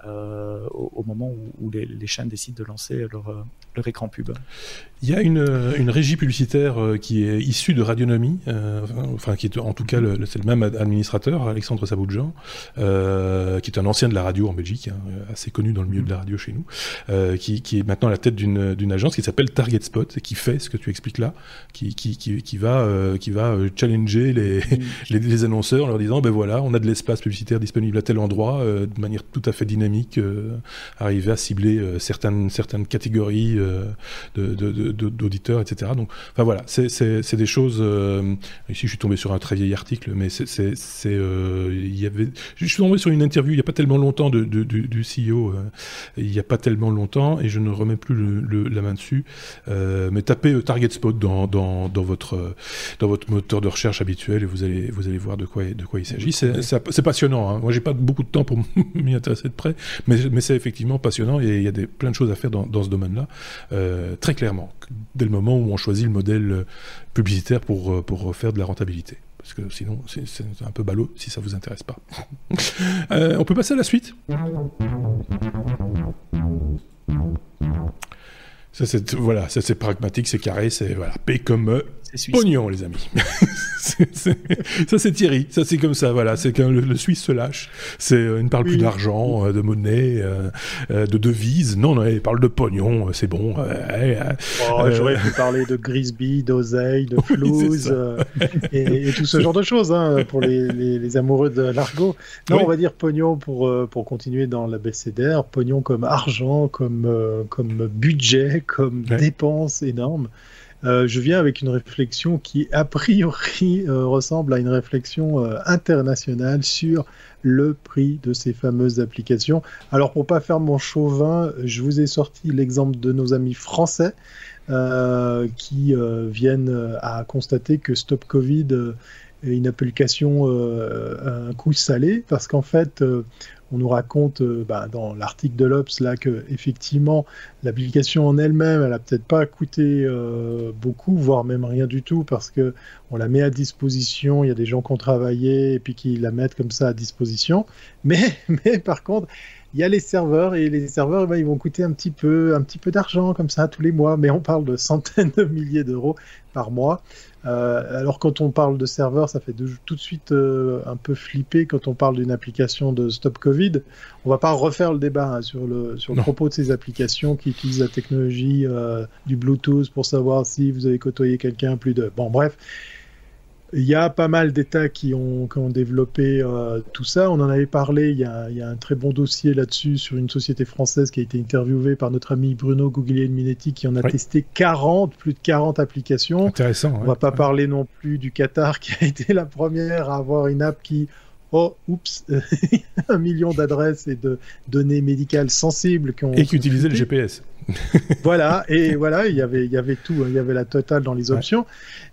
euh, au, moment où, les, chaînes décident de lancer leur, leur écran pub. Il y a une, une régie publicitaire qui est issue de Radionomie, enfin qui est en tout cas c'est le même administrateur, Alexandre Saboudjan, qui est un ancien de la radio en Belgique, hein, assez connu dans le milieu de la radio chez nous, qui, qui, est maintenant à la tête d'une agence qui s'appelle Target Spot et qui fait ce que tu expliques là, qui, qui, qui, va, qui va challenger les, les, les annonceurs en leur disant ben voilà, on a de l'espace publicitaire disponible à tel endroit, euh, de manière tout à fait dynamique, euh, arriver à cibler euh, certaines, certaines catégories d'auditeurs, etc. Donc, enfin voilà, c'est des choses. ici, je suis tombé sur un très vieil article, mais c'est, il y avait, je suis tombé sur une interview il n'y a pas tellement longtemps de, du CEO, il n'y a pas tellement longtemps, et je ne remets plus le, la main dessus. mais tapez Target Spot dans, dans, dans votre dans votre moteur de recherche habituel et vous allez vous allez voir de quoi de quoi il s'agit. C'est passionnant. Hein. Moi, j'ai pas beaucoup de temps pour m'y intéresser de près, mais, mais c'est effectivement passionnant et il y a des, plein de choses à faire dans, dans ce domaine-là, euh, très clairement, dès le moment où on choisit le modèle euh, publicitaire pour, euh, pour faire de la rentabilité. Parce que sinon, c'est un peu ballot si ça vous intéresse pas. on peut passer à la suite ça c'est voilà, ça c'est pragmatique, c'est carré, c'est voilà, paix comme Pognon, les amis. ça, c'est Thierry. Ça, c'est comme ça. Voilà, c'est quand le, Suisse se lâche. C'est, euh, il ne parle plus d'argent, euh, de monnaie, euh, de devise. Non, non, il parle de pognon. C'est bon. Oh, j'aurais pu parler de Grisby, d'oseille, de flouze et, tout ce genre de choses hein, pour les, amoureux de l'argot. Non, on va dire pognon pour pour continuer dans la BCDR. Pognon comme argent, comme comme budget, comme dépense énorme. Euh, je viens avec une réflexion qui, a priori, euh, ressemble à une réflexion euh, internationale sur le prix de ces fameuses applications. Alors, pour pas faire mon chauvin, je vous ai sorti l'exemple de nos amis français qui viennent à constater que Stop Covid est une application à un coût salé, parce qu'en fait, on nous raconte euh, bah, dans l'article de l'Obs là que effectivement l'application en elle-même, elle a peut-être pas coûté euh, beaucoup, voire même rien du tout, parce que on la met à disposition. Il y a des gens qui ont travaillé et puis qui la mettent comme ça à disposition. Mais, mais par contre, il y a les serveurs et les serveurs, eh ben, ils vont coûter un petit peu, un petit peu d'argent comme ça tous les mois. Mais on parle de centaines de milliers d'euros par mois. Euh, alors quand on parle de serveur, ça fait tout de suite euh, un peu flipper quand on parle d'une application de Stop Covid. On va pas refaire le débat hein, sur le sur le propos de ces applications qui utilisent la technologie euh, du Bluetooth pour savoir si vous avez côtoyé quelqu'un plus de. Bon bref, il y a pas mal d'États qui ont, ont, développé euh, tout ça. On en avait parlé, il y a, il y a un très bon dossier là-dessus sur une société française qui a été interviewée par notre ami Bruno Guglielminetti qui en a testé 40, plus de 40 applications. Intéressant. On va pas parler non plus du Qatar qui a été la première à avoir une app qui oh, oups, un million d'adresses et de données médicales sensibles. Qui ont et qui utilisaient le GPS. voilà, et voilà, il y avait, il y avait tout, hein. il y avait la totale dans les options.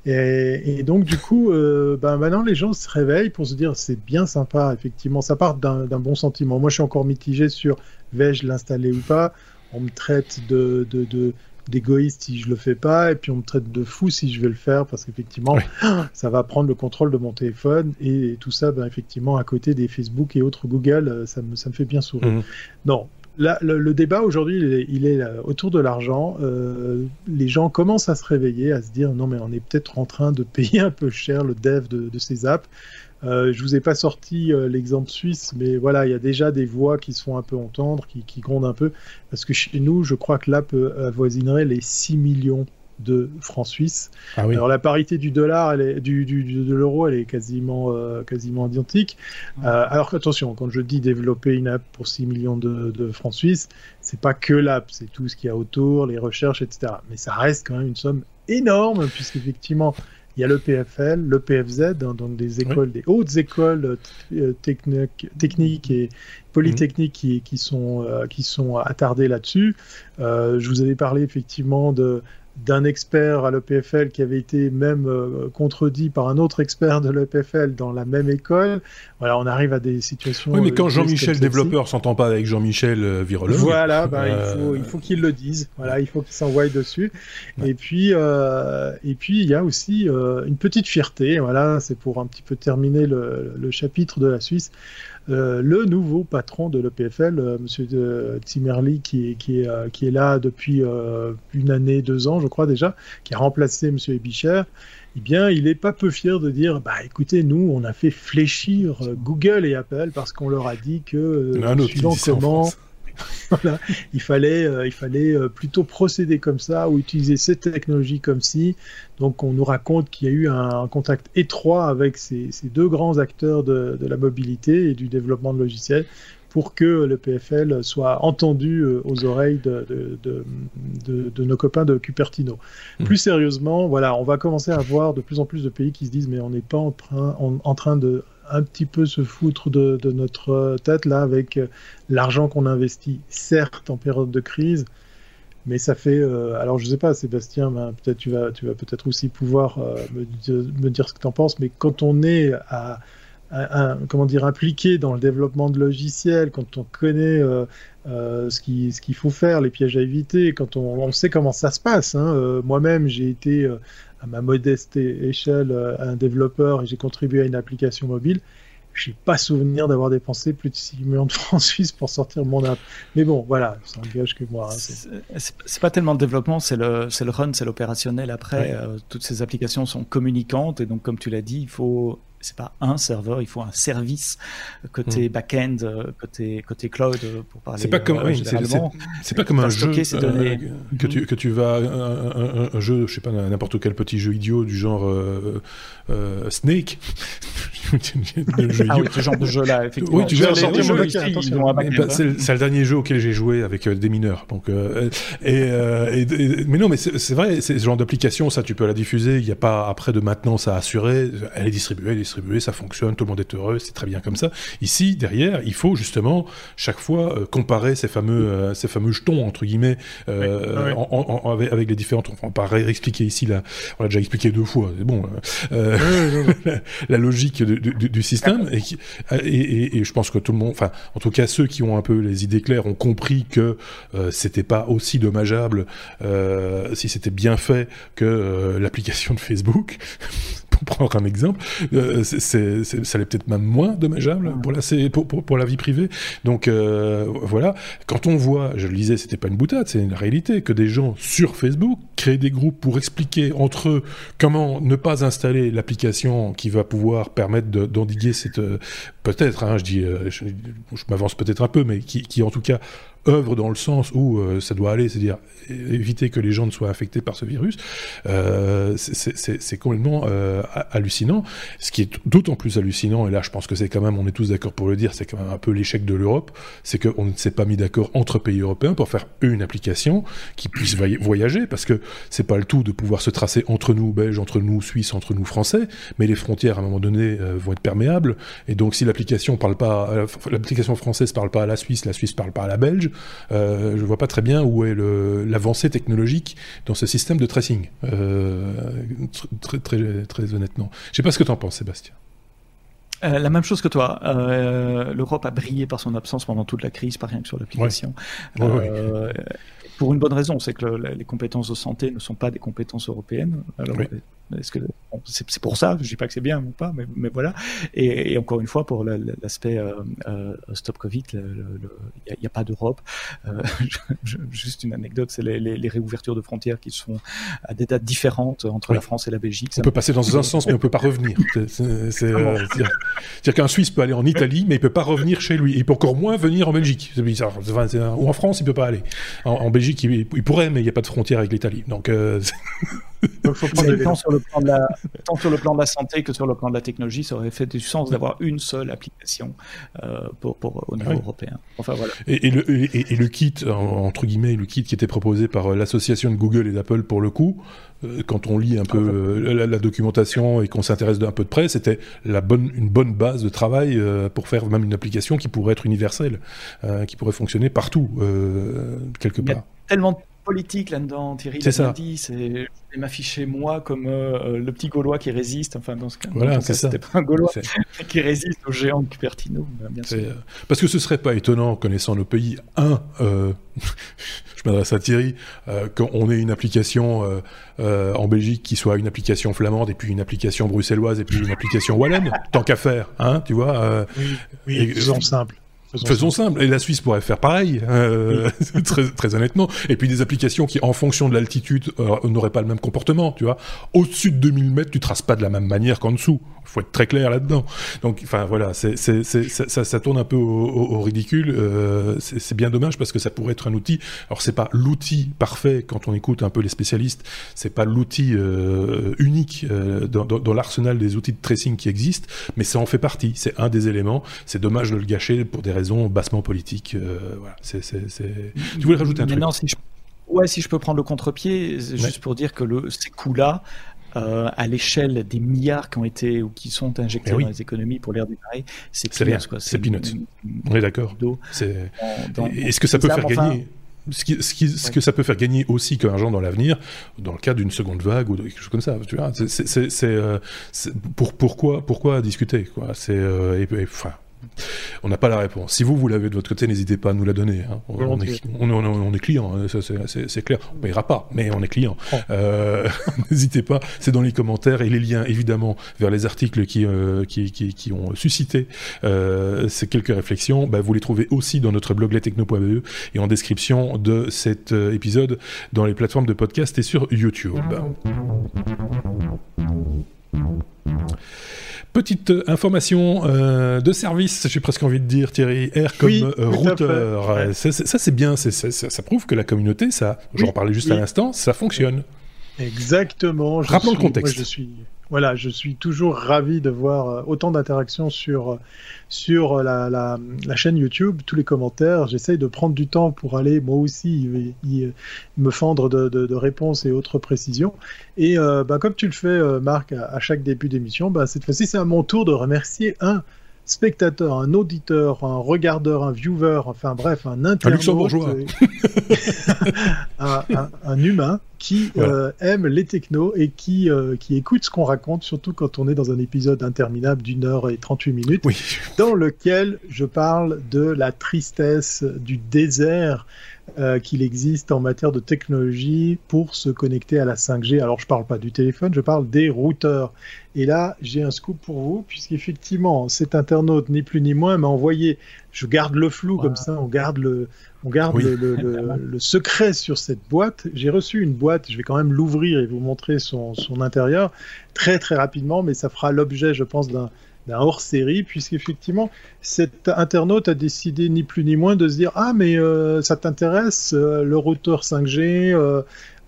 Et, donc, du coup, euh, ben, maintenant, les gens se réveillent pour se dire c'est bien sympa, effectivement, ça part d'un bon sentiment. Moi, je suis encore mitigé sur vais-je l'installer ou pas? On me traite de, de, de d'égoïste si je le fais pas et puis on me traite de fou si je vais le faire parce qu'effectivement ça va prendre le contrôle de mon téléphone et, tout ça ben, effectivement à côté des Facebook et autres Google euh, ça me, ça me fait bien sourire. Mmh. Non, le, débat aujourd'hui, il, est euh, autour de l'argent. Euh, les gens commencent à se réveiller, à se dire non mais on est peut-être en train de payer un peu cher le dev de, ces apps. Euh, je vous ai pas sorti euh, l'exemple suisse, mais voilà, il y a déjà des voix qui se font un peu entendre, qui, qui grondent un peu, parce que chez nous, je crois que l'app avoisinerait les 6 millions de francs suisses. Ah Alors la parité du dollar, elle est, du, du, de l'euro, elle est quasiment, euh, quasiment identique. Euh, alors attention, quand je dis développer une app pour 6 millions de, de francs suisses, c'est pas que l'app, c'est tout ce qu'il y a autour, les recherches, etc. Mais ça reste quand même une somme énorme, puisqu'effectivement, il y a le PFL, le PFZ, hein, donc des écoles, des hautes écoles euh, techniques, techniques et polytechniques qui, qui, sont, qui sont attardées là-dessus. je vous avais parlé effectivement de d'un expert à l'EPFL qui avait été même euh, contredit par un autre expert de l'EPFL dans la même école. Voilà, on arrive à des situations. Oui, mais quand euh, Jean-Michel développeur s'entend pas avec Jean-Michel euh, virologue. Voilà, bah, il faut, il faut qu'il le dise. Voilà, il faut qu'il s'envoie dessus. Et puis, et puis il y a aussi une petite fierté. Voilà, c'est pour un petit peu terminer le, le chapitre de la Suisse. Euh, le nouveau patron de l'EPFL, euh, Monsieur qui est, qui, est, euh, qui est là depuis une année, deux ans, je crois déjà, qui a remplacé Monsieur Ebicher, eh bien, il n'est pas peu fier de dire, bah écoutez, nous, on a fait fléchir Google et Apple parce qu'on leur a dit que, suivant comment voilà. Il fallait, euh, il fallait euh, plutôt procéder comme ça ou utiliser cette technologie comme si. Donc on nous raconte qu'il y a eu un, contact étroit avec ces, deux grands acteurs de, la mobilité et du développement de logiciels pour que le PFL soit entendu euh, aux oreilles de, de, de, nos copains de Cupertino. Mmh. Plus sérieusement, voilà, on va commencer à voir de plus en plus de pays qui se disent mais on n'est pas en train, en train de un petit peu se foutre de, notre tête là avec l'argent qu'on investit, certes en période de crise, mais ça fait. Euh, alors je sais pas, Sébastien, ben, peut-être tu vas, tu vas peut-être aussi pouvoir euh, me, dire ce que tu en penses, mais quand on est à, comment dire impliqué dans le développement de logiciels, quand on connaît euh, ce qu'il ce qu'il faut faire, les pièges à éviter, quand on, on sait comment ça se passe. Hein, moi-même, j'ai été à ma modeste échelle un développeur et j'ai contribué à une application mobile je n'ai pas souvenir d'avoir dépensé plus de 6 millions de francs suisses pour sortir mon app. Mais bon, voilà, ça engage que moi. Hein, c'est pas tellement le développement, c'est le, le run, c'est l'opérationnel. Après, euh, toutes ces applications sont communicantes et donc, comme tu l'as dit, il faut c'est pas un serveur, il faut un service côté hmm. back-end, euh, côté côté cloud euh, pour parler. C'est pas comme euh, c'est pas comme un jeu que tu que tu vas un, jeu, je sais pas n'importe quel petit jeu idiot du genre Snake. ah oui, ce genre de jeu là, effectivement. Oui, tu veux C'est le dernier jeu auquel j'ai joué avec des mineurs. Donc et, mais non, mais c'est vrai, c'est ce genre d'application, ça tu peux la diffuser. Il n'y a pas après de maintenance à assurer. Elle est distribuée, elle est distribuée ça fonctionne, tout le monde est heureux, c'est très bien comme ça. Ici, derrière, il faut justement chaque fois euh, comparer ces fameux, euh, ces fameux jetons entre guillemets euh, avec, les différentes. On va pas réexpliquer ici là. On l'a déjà expliqué deux fois. C'est bon. la, logique du, système et, et, je pense que tout le monde, enfin, en tout cas ceux qui ont un peu les idées claires ont compris que c'était pas aussi dommageable si c'était bien fait que l'application de Facebook pour prendre un exemple, euh, ça l'est peut-être même moins dommageable pour la, pour, pour, la vie privée. Donc euh, voilà, quand on voit, je le disais, c'était pas une boutade, c'est une réalité, que des gens sur Facebook créent des groupes pour expliquer entre eux comment ne pas installer l'application qui va pouvoir permettre d'endiguer cette... Euh, peut-être, hein, je dis, je, m'avance peut-être un peu, mais qui, qui en tout cas œuvre dans le sens où euh, ça doit aller, c'est-à-dire éviter que les gens ne soient infectés par ce virus, euh, c'est complètement euh, hallucinant. Ce qui est d'autant plus hallucinant, et là je pense que c'est quand même, on est tous d'accord pour le dire, c'est quand même un peu l'échec de l'Europe, c'est qu'on ne s'est pas mis d'accord entre pays européens pour faire une application qui puisse voyager, parce que c'est pas le tout de pouvoir se tracer entre nous Belges, entre nous Suisses, entre nous Français, mais les frontières à un moment donné vont être perméables, et donc si l'application parle pas, l'application française parle pas à la Suisse, la Suisse parle pas à la Belge, euh, je vois pas très bien où est l'avancée technologique dans ce système de tracing. Euh, très, très, très honnêtement. Je sais pas ce que tu en penses, Sébastien. Euh, la même chose que toi. L'Europe a brillé par son absence pendant toute la crise, pas rien que sur l'application. pour une bonne raison, c'est que les compétences de santé ne sont pas des compétences européennes. Alors, est-ce que c'est pour ça Je dis pas que c'est bien ou pas, mais, mais voilà. Et, encore une fois, pour l'aspect euh, euh, stop Covid, il n'y a, pas d'Europe. Euh, juste une anecdote, c'est les, réouvertures de frontières qui sont à des dates différentes entre la France et la Belgique. On peut passer dans un sens, mais on peut pas revenir. C'est-à-dire qu'un Suisse peut aller en Italie, mais il peut pas revenir chez lui. Il peut encore moins venir en Belgique. Ou en France, il peut pas aller. En, Belgique, il, pourrait, mais il n'y a pas de frontière avec l'Italie. Donc Donc, faut prendre tant, sur le plan de la, tant sur le plan de la santé que sur le plan de la technologie, ça aurait fait du sens d'avoir une seule application euh, pour, pour, au niveau européen. Enfin, voilà. Et, le, et, le, kit, entre guillemets, le kit qui était proposé par euh, l'association de Google et d'Apple pour le coup, euh, quand on lit un peu la, documentation et qu'on s'intéresse un peu de près, c'était la bonne, une bonne base de travail pour faire même une application qui pourrait être universelle, qui pourrait fonctionner partout, quelque part. tellement politique là-dedans, Thierry l'a ça. dit, c'est m'afficher moi comme euh, le petit Gaulois qui résiste, enfin dans ce cas, voilà, c'était pas un Gaulois qui résiste aux géants de Cupertino, bien sûr. Euh, parce que ce serait pas étonnant, connaissant nos pays, un, euh, je m'adresse à Thierry, qu'on ait une application en Belgique qui soit une application flamande et puis une application bruxelloise et puis une application wallonne, tant qu'à faire, hein, tu vois. oui, oui simple. Faisons, simple. Et la Suisse pourrait faire pareil, euh, très, très, honnêtement. Et puis des applications qui, en fonction de l'altitude, euh, n'auraient pas le même comportement, tu vois. Au-dessus de 2000 mètres, tu traces pas de la même manière qu'en dessous faut être très clair là-dedans. Donc, enfin voilà, c'est, c'est, ça, ça, tourne un peu au, ridicule. Euh, c'est, bien dommage parce que ça pourrait être un outil. Alors c'est pas l'outil parfait quand on écoute un peu les spécialistes. C'est pas l'outil euh, unique euh, dans, dans, l'arsenal des outils de tracing qui existent, mais ça en fait partie. C'est un des éléments. C'est dommage de le gâcher pour des raisons raison bassement politique. voilà, c'est, Tu voulais rajouter un truc si je... Ouais, si je peux prendre le contre-pied, juste pour dire que le, ces coûts-là, euh, à l'échelle des milliards qui ont été ou qui sont injectés eh dans les économies pour l'air du Paris, c'est rien. C'est peanuts. On est d'accord. Est-ce que ça peut faire gagner ce, qui, ce, qui, ce que ça peut faire gagner aussi comme argent dans l'avenir, dans le cas d'une seconde vague ou de quelque chose comme ça. Tu vois, c'est, euh, pour, pourquoi, pourquoi discuter quoi C'est euh, enfin, on n'a pas la réponse. Si vous, vous l'avez de votre côté, n'hésitez pas à nous la donner. Hein. On, est, on, client, hein. c'est clair. On ne payera pas, mais on est client. Oh. Euh, n'hésitez pas, c'est dans les commentaires et les liens, évidemment, vers les articles qui, euh, qui, ont suscité euh, ces quelques réflexions, bah, vous les trouvez aussi dans notre blog lestechno.be et en description de cet épisode dans les plateformes de podcast et sur YouTube. Petite euh, information euh, de service, j'ai presque envie de dire, Thierry, R comme euh, routeur. Ça, c'est bien, ça, prouve que la communauté, ça, j'en parlais juste à l'instant, ça fonctionne. Exactement. Rappelons le contexte. je suis voilà, je suis toujours ravi de voir euh, autant d'interactions sur, euh, sur la, la, chaîne YouTube, tous les commentaires. J'essaye de prendre du temps pour aller moi aussi y, me fendre de, de, réponses et autres précisions. Et euh, bah, comme tu le fais, Marc, à, chaque début d'émission, bah, cette fois-ci, c'est à mon tour de remercier un spectateur, un auditeur, un regardeur, un viewer, enfin bref, un internaute, un, un, un, humain qui euh, aime les technos et qui, euh, qui écoute ce qu'on raconte, surtout quand on est dans un épisode interminable d'une heure et 38 minutes, dans lequel je parle de la tristesse du désert euh, qu'il existe en matière de technologie pour se connecter à la 5G. Alors je parle pas du téléphone, je parle des routeurs. Et là, j'ai un scoop pour vous, puisqu'effectivement, cet internaute, ni plus ni moins, m'a envoyé, je garde le flou comme ça, on garde le, on garde le, secret sur cette boîte. J'ai reçu une boîte, je vais quand même l'ouvrir et vous montrer son, son, intérieur très très rapidement, mais ça fera l'objet, je pense, d'un hors-série, puisqu'effectivement, cet internaute a décidé ni plus ni moins de se dire Ah, mais euh, ça t'intéresse, euh, le routeur 5G,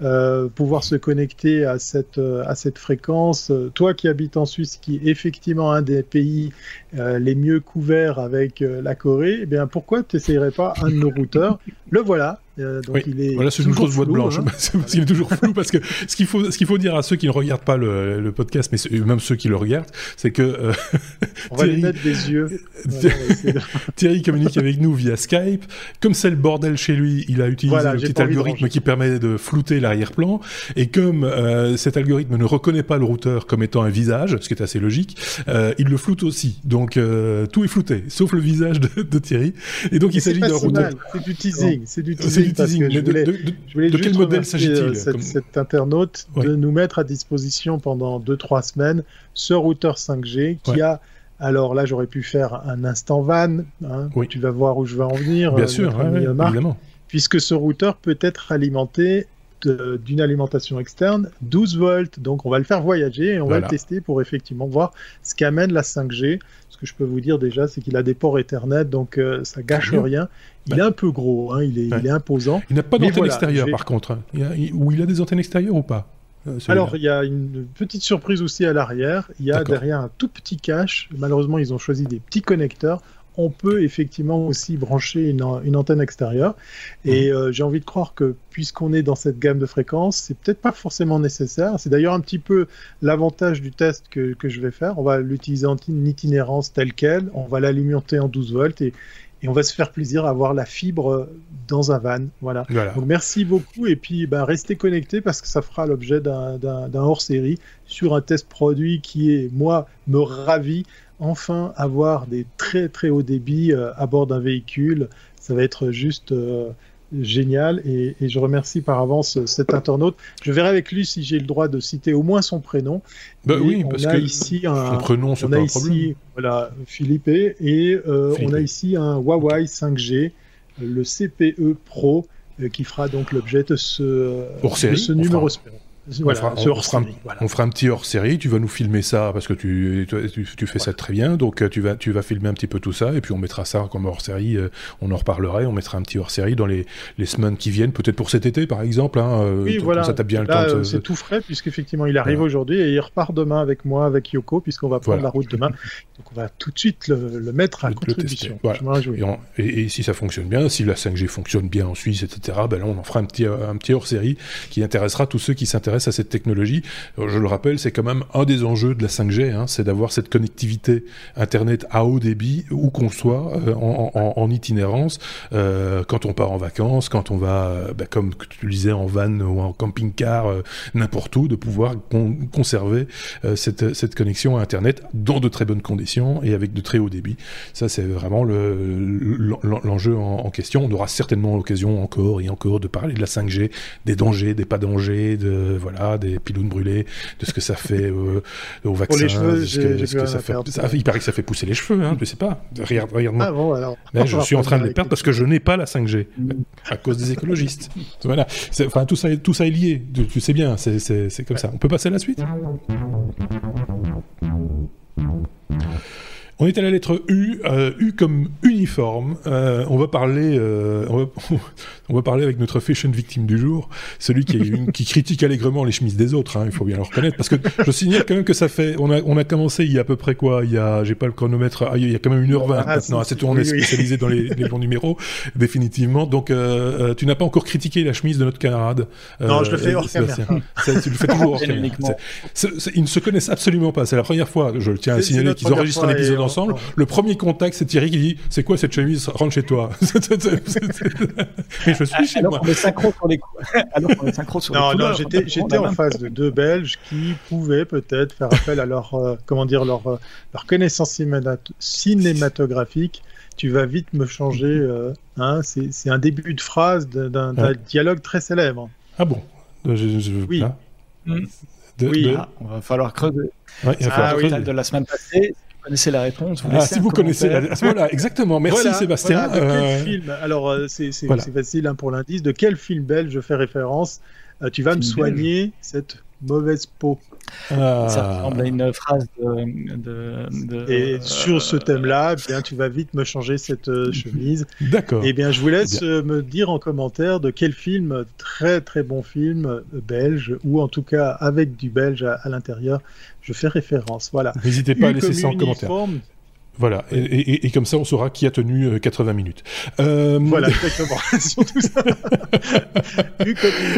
euh, pouvoir se connecter à cette, à cette fréquence. Toi qui habites en Suisse, qui est effectivement un des pays les mieux couverts avec la Corée, eh bien pourquoi tu n'essayerais pas un de nos routeurs? Le voilà, euh, donc il est voilà, c'est une grosse boîte blanche. Hein. parce qu'il est toujours flou. Parce que ce qu'il faut, ce qu'il faut dire à ceux qui ne regardent pas le, le podcast, mais même ceux qui le regardent, c'est que euh, va Thierry, mettre des yeux. Thierry communique avec nous via Skype. Comme c'est le bordel chez lui, il a utilisé un petit algorithme qui permet de flouter l'arrière-plan. Et comme euh, cet algorithme ne reconnaît pas le routeur comme étant un visage, ce qui est assez logique, euh, il le floute aussi. Donc euh, tout est flouté, sauf le visage de, de Thierry. Et donc il s'agit d'un. C'est du teasing. C'est du teasing je voulais, de, quel modèle s'agit-il euh, cet, internaute de nous mettre à disposition pendant 2-3 semaines ce routeur 5G qui a alors là, j'aurais pu faire un instant van. Hein, Tu vas voir où je vais en venir. Bien euh, sûr, évidemment. Puisque ce routeur peut être alimenté d'une alimentation externe, 12 volts. Donc on va le faire voyager et on va le tester pour effectivement voir ce qu'amène la 5G. Ce que je peux vous dire déjà, c'est qu'il a des ports Ethernet, donc euh, ça gâche rien. Il est un peu gros, hein, il, est, il, est, imposant. Il n'a pas d'antenne extérieure par contre. Hein. Il ou il a des antennes extérieures ou pas euh, alors, il y a une petite surprise aussi à l'arrière. Il y a derrière un tout petit cache. Malheureusement, ils ont choisi des petits connecteurs on peut effectivement aussi brancher une, antenne extérieure. Et euh, j'ai envie de croire que puisqu'on est dans cette gamme de fréquences, c'est peut-être pas forcément nécessaire. C'est d'ailleurs un petit peu l'avantage du test que, je vais faire. On va l'utiliser en itinérance telle qu'elle, on va l'alimenter en 12 volts et, on va se faire plaisir à avoir la fibre dans un van. Voilà. Donc merci beaucoup et puis ben, restez connectés parce que ça fera l'objet d'un hors-série sur un test produit qui est, moi, me ravit enfin avoir des très très hauts débits euh, à bord d'un véhicule. Ça va être juste euh, génial et, je remercie par avance euh, cet internaute. Je verrai avec lui si j'ai le droit de citer au moins son prénom. Bah oui, parce que ici un, son prénom, pas un problème. Voilà, Philippe et on a ici un Huawei 5G, le CPE Pro, qui fera donc l'objet de ce, de ce numéro on, fera, un, petit hors-série, tu vas nous filmer ça parce que tu, tu, fais ça très bien, donc euh, tu vas, tu vas filmer un petit peu tout ça et puis on mettra ça comme hors-série, euh, on en reparlerait, on mettra un petit hors-série dans les, les, semaines qui viennent, peut-être pour cet été par exemple. Hein, euh, oui, voilà. Ça, bien le temps C'est tout frais puisqu'effectivement il arrive aujourd'hui et il repart demain avec moi, avec Yoko, puisqu'on va prendre la route demain. Donc on va tout de suite le, mettre à contribution. Et, et, si ça fonctionne bien, si la 5G fonctionne bien en Suisse, etc., ben là on en fera un petit, un petit hors-série qui intéressera tous ceux qui s'intéressent à cette technologie. Je le rappelle, c'est quand même un des enjeux de la 5G, hein, c'est d'avoir cette connectivité Internet à haut débit, où qu'on soit, euh, en, itinérance, euh, quand on part en vacances, quand on va, euh, bah, comme tu disais, en van ou en camping-car, n'importe où, de pouvoir conserver cette, connexion à Internet dans de très bonnes conditions et avec de très haut débit. Ça, c'est vraiment l'enjeu en, en, question. On aura certainement l'occasion encore et encore de parler de la 5G, des dangers, des pas dangers, de voilà, des pilounes brûlées, de ce que ça fait euh, au vaccin. les cheveux, ça fait. il paraît que ça fait pousser les cheveux, hein, je sais pas. Regarde, regarde-moi. Ah bon, alors. Mais je suis en train de les perdre parce que je n'ai pas la 5G mm. à cause des écologistes. voilà. Enfin, tout ça, tout ça est lié. Tu, sais bien, c'est comme ça. On peut passer à la suite? On est à la lettre U, euh, U comme uniforme. Euh, on va parler, euh, on, va, on, va, parler avec notre fashion victime du jour, celui qui, une, qui critique allègrement les chemises des autres. Hein, il faut bien le reconnaître, parce que je signale quand même que ça fait, on a, on a commencé il y a à peu près quoi Il y a, j'ai pas le chronomètre, ah, il y a quand même une heure vingt ah, maintenant. C'est tout, on est spécialisé dans les, les, bons numéros, définitivement. Donc, tu n'as pas encore critiqué la chemise de notre camarade. non, je le fais hors caméra. tu le fais toujours hors caméra. Ils ne se connaissent absolument pas. C'est la première fois. Je le tiens à signaler qu'ils enregistrent un épisode ensemble. Le premier contact, c'est Thierry qui dit C'est quoi cette chemise? Rentre chez toi. Mais je suis chez moi. On est synchro sur les Alors on est synchro sur non, Non, j'étais, j'étais en face de deux Belges qui pouvaient peut-être faire appel à leur, euh, comment dire, leur, euh, leur connaissance cinématographique. Tu vas vite me changer. Euh, hein, c'est, un début de phrase d'un, dialogue très célèbre. Ah bon? Oui. Mm. oui. Ah, on va falloir creuser. Ouais, il va falloir ah, creuser. de la semaine passée connaissez la réponse. Vous ah, si vous connaissez la... Voilà, exactement. Merci Sébastien. de quel euh, film Alors, euh, c'est facile hein, pour l'indice. De quel film belge je fais référence? Euh, Tu vas me soigner cette mauvaise peau. Ah. Ça ressemble à une phrase de. et sur ce thème-là, eh bien, tu vas vite me changer cette chemise. D'accord. Et eh bien, je vous laisse me dire en commentaire de quel film, très très bon film belge, ou en tout cas avec du belge à l'intérieur, je fais référence. Voilà. N'hésitez pas à laisser ça en commentaire. Voilà, et, comme ça on saura qui a tenu 80 euh, minutes. Euh... Voilà, exactement. Surtout ça.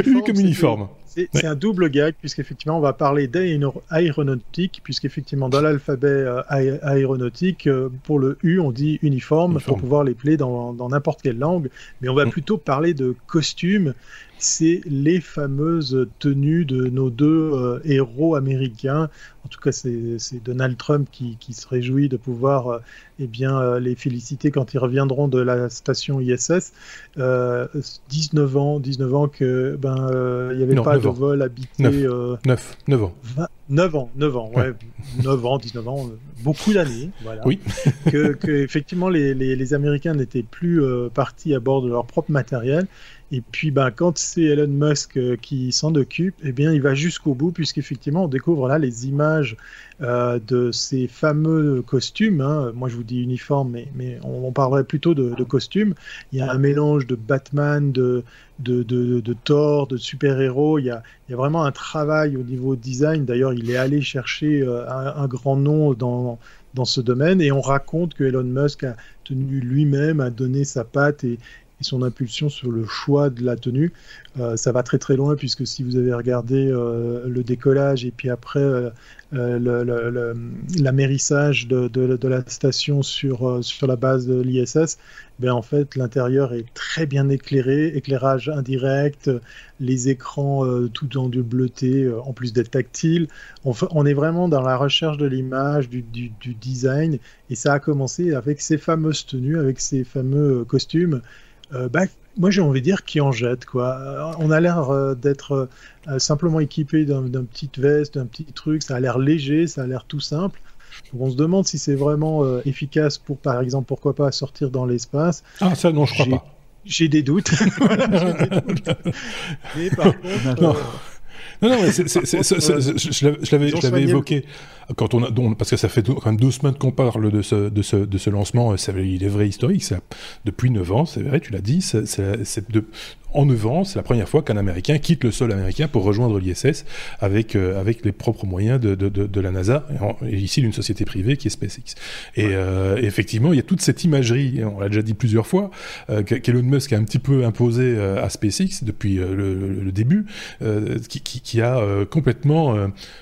U comme uniforme. C'est un double gag, puisqu'effectivement on va parler d'aéronautique, puisqu'effectivement dans l'alphabet euh, aéronautique, euh, pour le U on dit uniforme, pour pouvoir les placer dans n'importe quelle langue, mais on va mm. plutôt parler de costumes c'est les fameuses tenues de nos deux euh, héros américains. En tout cas, c'est Donald Trump qui, se réjouit de pouvoir euh, eh bien, euh, les féliciter quand ils reviendront de la station ISS. 19 ans, 19 ans que ben il n'y avait pas de vol habité. 9, 9, ans. 9 ans, 9 ans, ouais, 9 ans, 19 ans, beaucoup d'années, voilà. Oui. que, effectivement les, les Américains n'étaient plus partis à bord de leur propre matériel et puis, ben, quand c'est Elon Musk euh, qui s'en occupe, eh bien, il va jusqu'au bout, puisqu'effectivement, on découvre là les images euh, de ces fameux costumes. Hein. Moi, je vous dis uniforme, mais, mais on, parlerait plutôt de, costumes. Il y a un mélange de Batman, de, de, de, Thor, de super-héros. Il, y a, il y a vraiment un travail au niveau design. D'ailleurs, il est allé chercher euh, un, un grand nom dans, dans ce domaine et on raconte que Elon Musk a tenu lui-même à donner sa patte et, et son impulsion sur le choix de la tenue. Euh, ça va très très loin puisque si vous avez regardé euh, le décollage et puis après euh, l'amérissage de, la station sur, sur la base de l'ISS, ben en fait l'intérieur est très bien éclairé, éclairage indirect, les écrans tout en du bleuté en plus d'être tactile. On, est vraiment dans la recherche de l'image, du, design et ça a commencé avec ces fameuses tenues, avec ces fameux costumes. Euh, bah, moi j'ai envie de dire qui en jette quoi. Euh, on a l'air euh, d'être simplement équipé d'un petit veste, d'un petit truc, ça a l'air léger, ça a l'air tout simple. on se demande si c'est vraiment efficace pour, par exemple, pourquoi pas sortir dans l'espace. Ah ça non, je crois pas. J'ai des doutes. Mais par contre, Non, non, mais je l'avais évoqué quand on a, parce que ça fait quand même deux semaines qu'on parle de ce, de ce, de ce lancement, il est vrai historique, ça, depuis 9 ans, c'est vrai, tu l'as dit, c'est de, en 9 ans, c'est la première fois qu'un Américain quitte le sol américain pour rejoindre l'ISS avec, euh, avec les propres moyens de, de, de, la NASA, et, ici d'une société privée qui est SpaceX. Et, euh, effectivement, il y a toute cette imagerie, on l'a déjà dit plusieurs fois, euh, qu'Elon Musk a un petit peu imposé euh, à SpaceX depuis le, le, début, qui, qui, qui, a complètement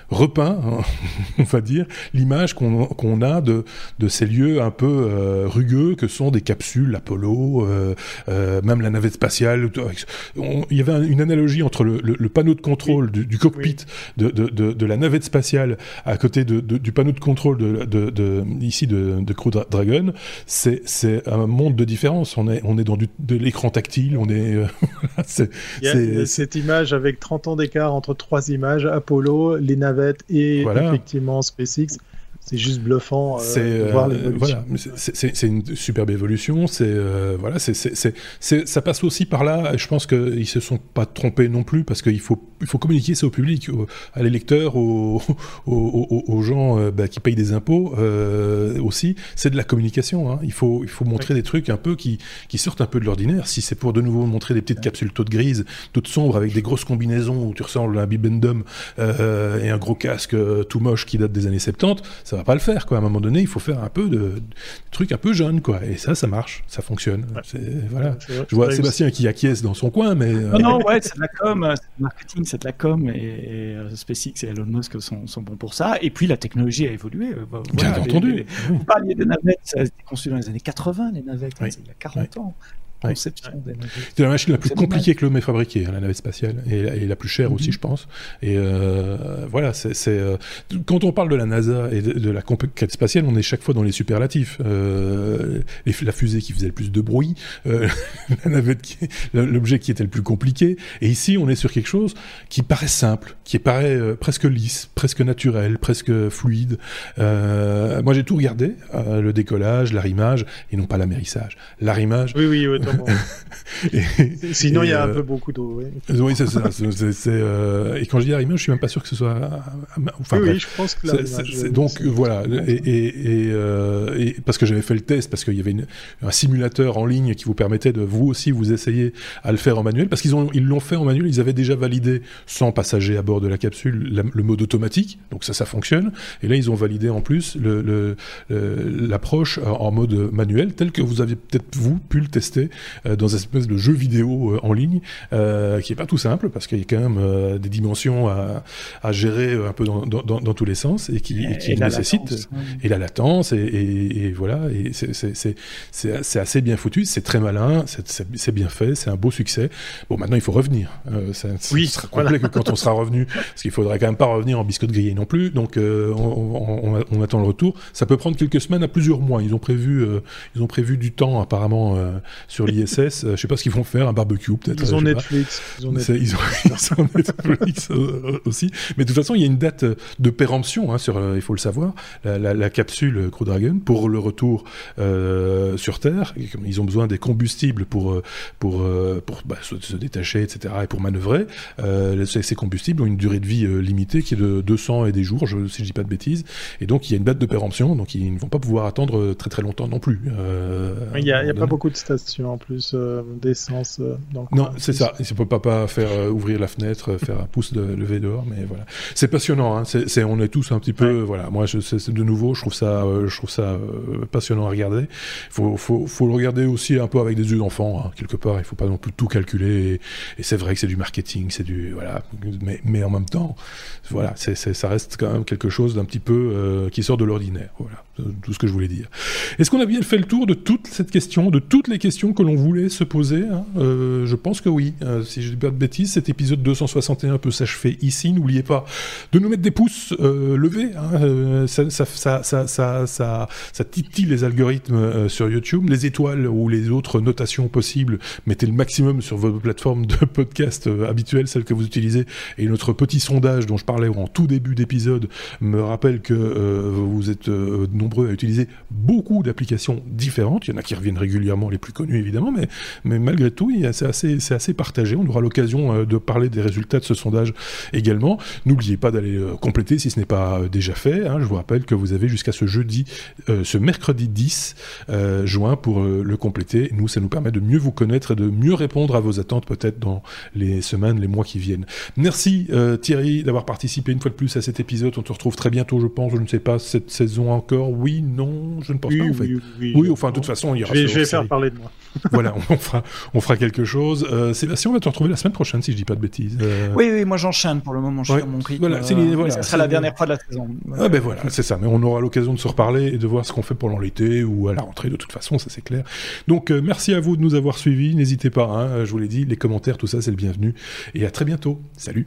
repeint, hein, va dire, l'image qu'on a de, de ces lieux un peu rugueux que sont des capsules Apollo, même la navette spatiale, il y avait une analogie entre le, panneau de contrôle du, cockpit de, de, la navette spatiale à côté du panneau de contrôle de, ici de, Crew Dragon. C'est un monde de différence. On est, on est dans du, de l'écran tactile. On est, cette image avec 30 ans d'écart entre trois images Apollo, les navettes et effectivement SpaceX c'est juste bluffant. Euh, c'est euh, voilà, c'est une superbe évolution. C'est euh, voilà, c'est ça passe aussi par là. Je pense qu'ils se sont pas trompés non plus parce qu'il faut il faut communiquer ça au public, à l'électeur, aux, aux, aux, gens bah, qui payent des impôts aussi. C'est de la communication. Hein. Il faut il faut montrer des trucs un peu qui qui sortent un peu de l'ordinaire. Si c'est pour de nouveau montrer des petites capsules toutes grises, toutes sombres avec des grosses combinaisons où tu ressembles à un bibendum et un gros casque tout moche qui date des années 70, ça va pas le faire, quoi. À un moment donné, il faut faire un peu de, trucs un peu jeunes, quoi. Et ça, ça marche, ça fonctionne. Voilà. Je vois Sébastien qui acquiesce dans son coin, mais. Non, non, ouais, c'est de la com, c'est du marketing, c'est de la com, et, euh, SpaceX et Elon Musk sont, sont, bons pour ça. Et puis la technologie a évolué. Euh, Bien entendu. Vous parliez des navettes, ça a été conçu dans les années 80, les navettes, il y a 40 ans. C'est la machine la plus compliquée que l'homme ait fabriquée, hein, la navette spatiale, et, la plus chère aussi, mhm. je pense. Et euh, voilà, c'est euh, quand on parle de la NASA et de, la conquête spatiale, on est chaque fois dans les superlatifs. Euh, la fusée qui faisait le plus de bruit, euh, la navette, l'objet qui était le plus compliqué. Et ici, on est sur quelque chose qui paraît simple, qui paraît euh, presque lisse, presque naturel, presque fluide. Euh, moi, j'ai tout regardé, le décollage, l'arrimage, et non pas l'amérissage. L'arrimage. Oui, oui, oui Sinon, il y a un euh, peu beaucoup d'eau. Oui, c'est ça. Euh, et quand je dis arrimage, je suis même pas sûr que ce soit. Enfin, oui, je pense que c'est, Donc voilà, et, euh, et, parce que j'avais fait le test, parce qu'il y avait un simulateur en ligne qui vous permettait de vous aussi vous essayer à le faire en manuel, parce qu'ils ont ils l'ont fait en manuel, ils avaient déjà validé sans passager à bord de la capsule le mode automatique, donc ça ça fonctionne. Et là ils ont validé en plus le, l'approche en mode manuel, tel que vous aviez peut-être vous pu le tester euh, dans une espèce de jeu vidéo euh, en ligne, euh, qui est pas tout simple parce qu'il y a quand même des dimensions à, à, gérer un peu dans, dans, dans, tous les sens et qui, et qui nécessite et la latence et, et, voilà et c'est assez bien foutu, c'est très malin, c'est bien fait, c'est un beau succès. Bon, maintenant il faut revenir. ça, oui, sera complet que quand on sera revenu, parce qu'il faudra quand même pas revenir en biscotte grillé non plus. Donc on, on, attend le retour. Ça peut prendre quelques semaines à plusieurs mois. Ils ont prévu, ils ont prévu du temps apparemment sur l'ISS. Euh, je sais pas ce qu'ils vont faire, un barbecue peut-être. Ils, ont Netflix. Ils ont Netflix. Ils ont, Netflix euh, aussi. Mais de toute façon, il y a une date de péremption, hein, sur, euh, il faut le savoir, la, la, la, capsule Crew Dragon pour le retour euh, sur Terre. Ils ont besoin des combustibles pour, pour, pour bah, se, détacher, etc. et pour manœuvrer. Euh, ces, combustibles ont une durée de vie limitée qui est de 200 et des jours, je, si je dis pas de bêtises. Et donc, il y a une date de péremption, donc ils ne vont pas pouvoir attendre très très longtemps non plus. il n'y a, a pas beaucoup de stations en plus euh, d'essence. Euh, non, c'est ça. Il ne peut pas, faire euh, ouvrir la fenêtre, faire un pouce de lever dehors, mais voilà. C'est passionnant. Hein. C'est, on est tous un petit peu, voilà. Moi, je, c'est, de nouveau, je trouve ça, je trouve ça passionnant à regarder. Il faut, faut, faut, le regarder aussi un peu avec des yeux d'enfant. Hein. Quelque part, il faut pas non plus tout calculer. Et, c'est vrai que c'est du marketing, c'est du voilà. Mais, mais en même temps, voilà, c'est, ça reste quand même quelque chose d'un petit peu qui sort de l'ordinaire. Voilà, tout ce que je voulais dire. Est-ce qu'on a bien fait le tour de toute cette question, de toutes les questions que voulait se poser hein. euh, Je pense que oui. Euh, si je dis pas de bêtises, cet épisode 261 peut s'achever ici. N'oubliez pas de nous mettre des pouces euh, levés. Hein. Ça, ça, ça, ça, titille les algorithmes sur YouTube. Les étoiles ou les autres notations possibles, mettez le maximum sur votre plateforme de podcast habituelle, celle que vous utilisez. Et notre petit sondage dont je parlais en tout début d'épisode me rappelle que vous êtes nombreux à utiliser beaucoup d'applications différentes. Il y en a qui reviennent régulièrement, les plus connus évidemment évidemment, mais, mais malgré tout, c'est assez, c'est assez partagé. On aura l'occasion de parler des résultats de ce sondage également. N'oubliez pas d'aller compléter si ce n'est pas déjà fait. Hein. Je vous rappelle que vous avez jusqu'à ce jeudi, ce mercredi 10 juin pour le compléter. Nous, ça nous permet de mieux vous connaître et de mieux répondre à vos attentes peut-être dans les semaines, les mois qui viennent. Merci Thierry d'avoir participé une fois de plus à cet épisode. On te retrouve très bientôt, je pense. Je ne sais pas, cette saison encore? Oui, non, je ne pense pas. En fait. Oui, enfin, de toute façon, il y aura Je vais, je vais faire parler de moi. Voilà, on fera, on fera quelque chose. Euh, Sébastien, on va te retrouver la semaine prochaine, si je dis pas de bêtises. Euh, oui, oui, moi j'enchaîne pour le moment. Je suis mon rythme. Voilà, euh, voilà, ça sera la dernière fois de la saison. Ah ben voilà, c'est ça. Mais on aura l'occasion de se reparler et de voir ce qu'on fait pendant l'été ou à la rentrée, de toute façon, ça c'est clair. Donc, merci à vous de nous avoir suivis. N'hésitez pas, hein, je vous l'ai dit, les commentaires, tout ça, c'est le bienvenu. Et à très bientôt. Salut.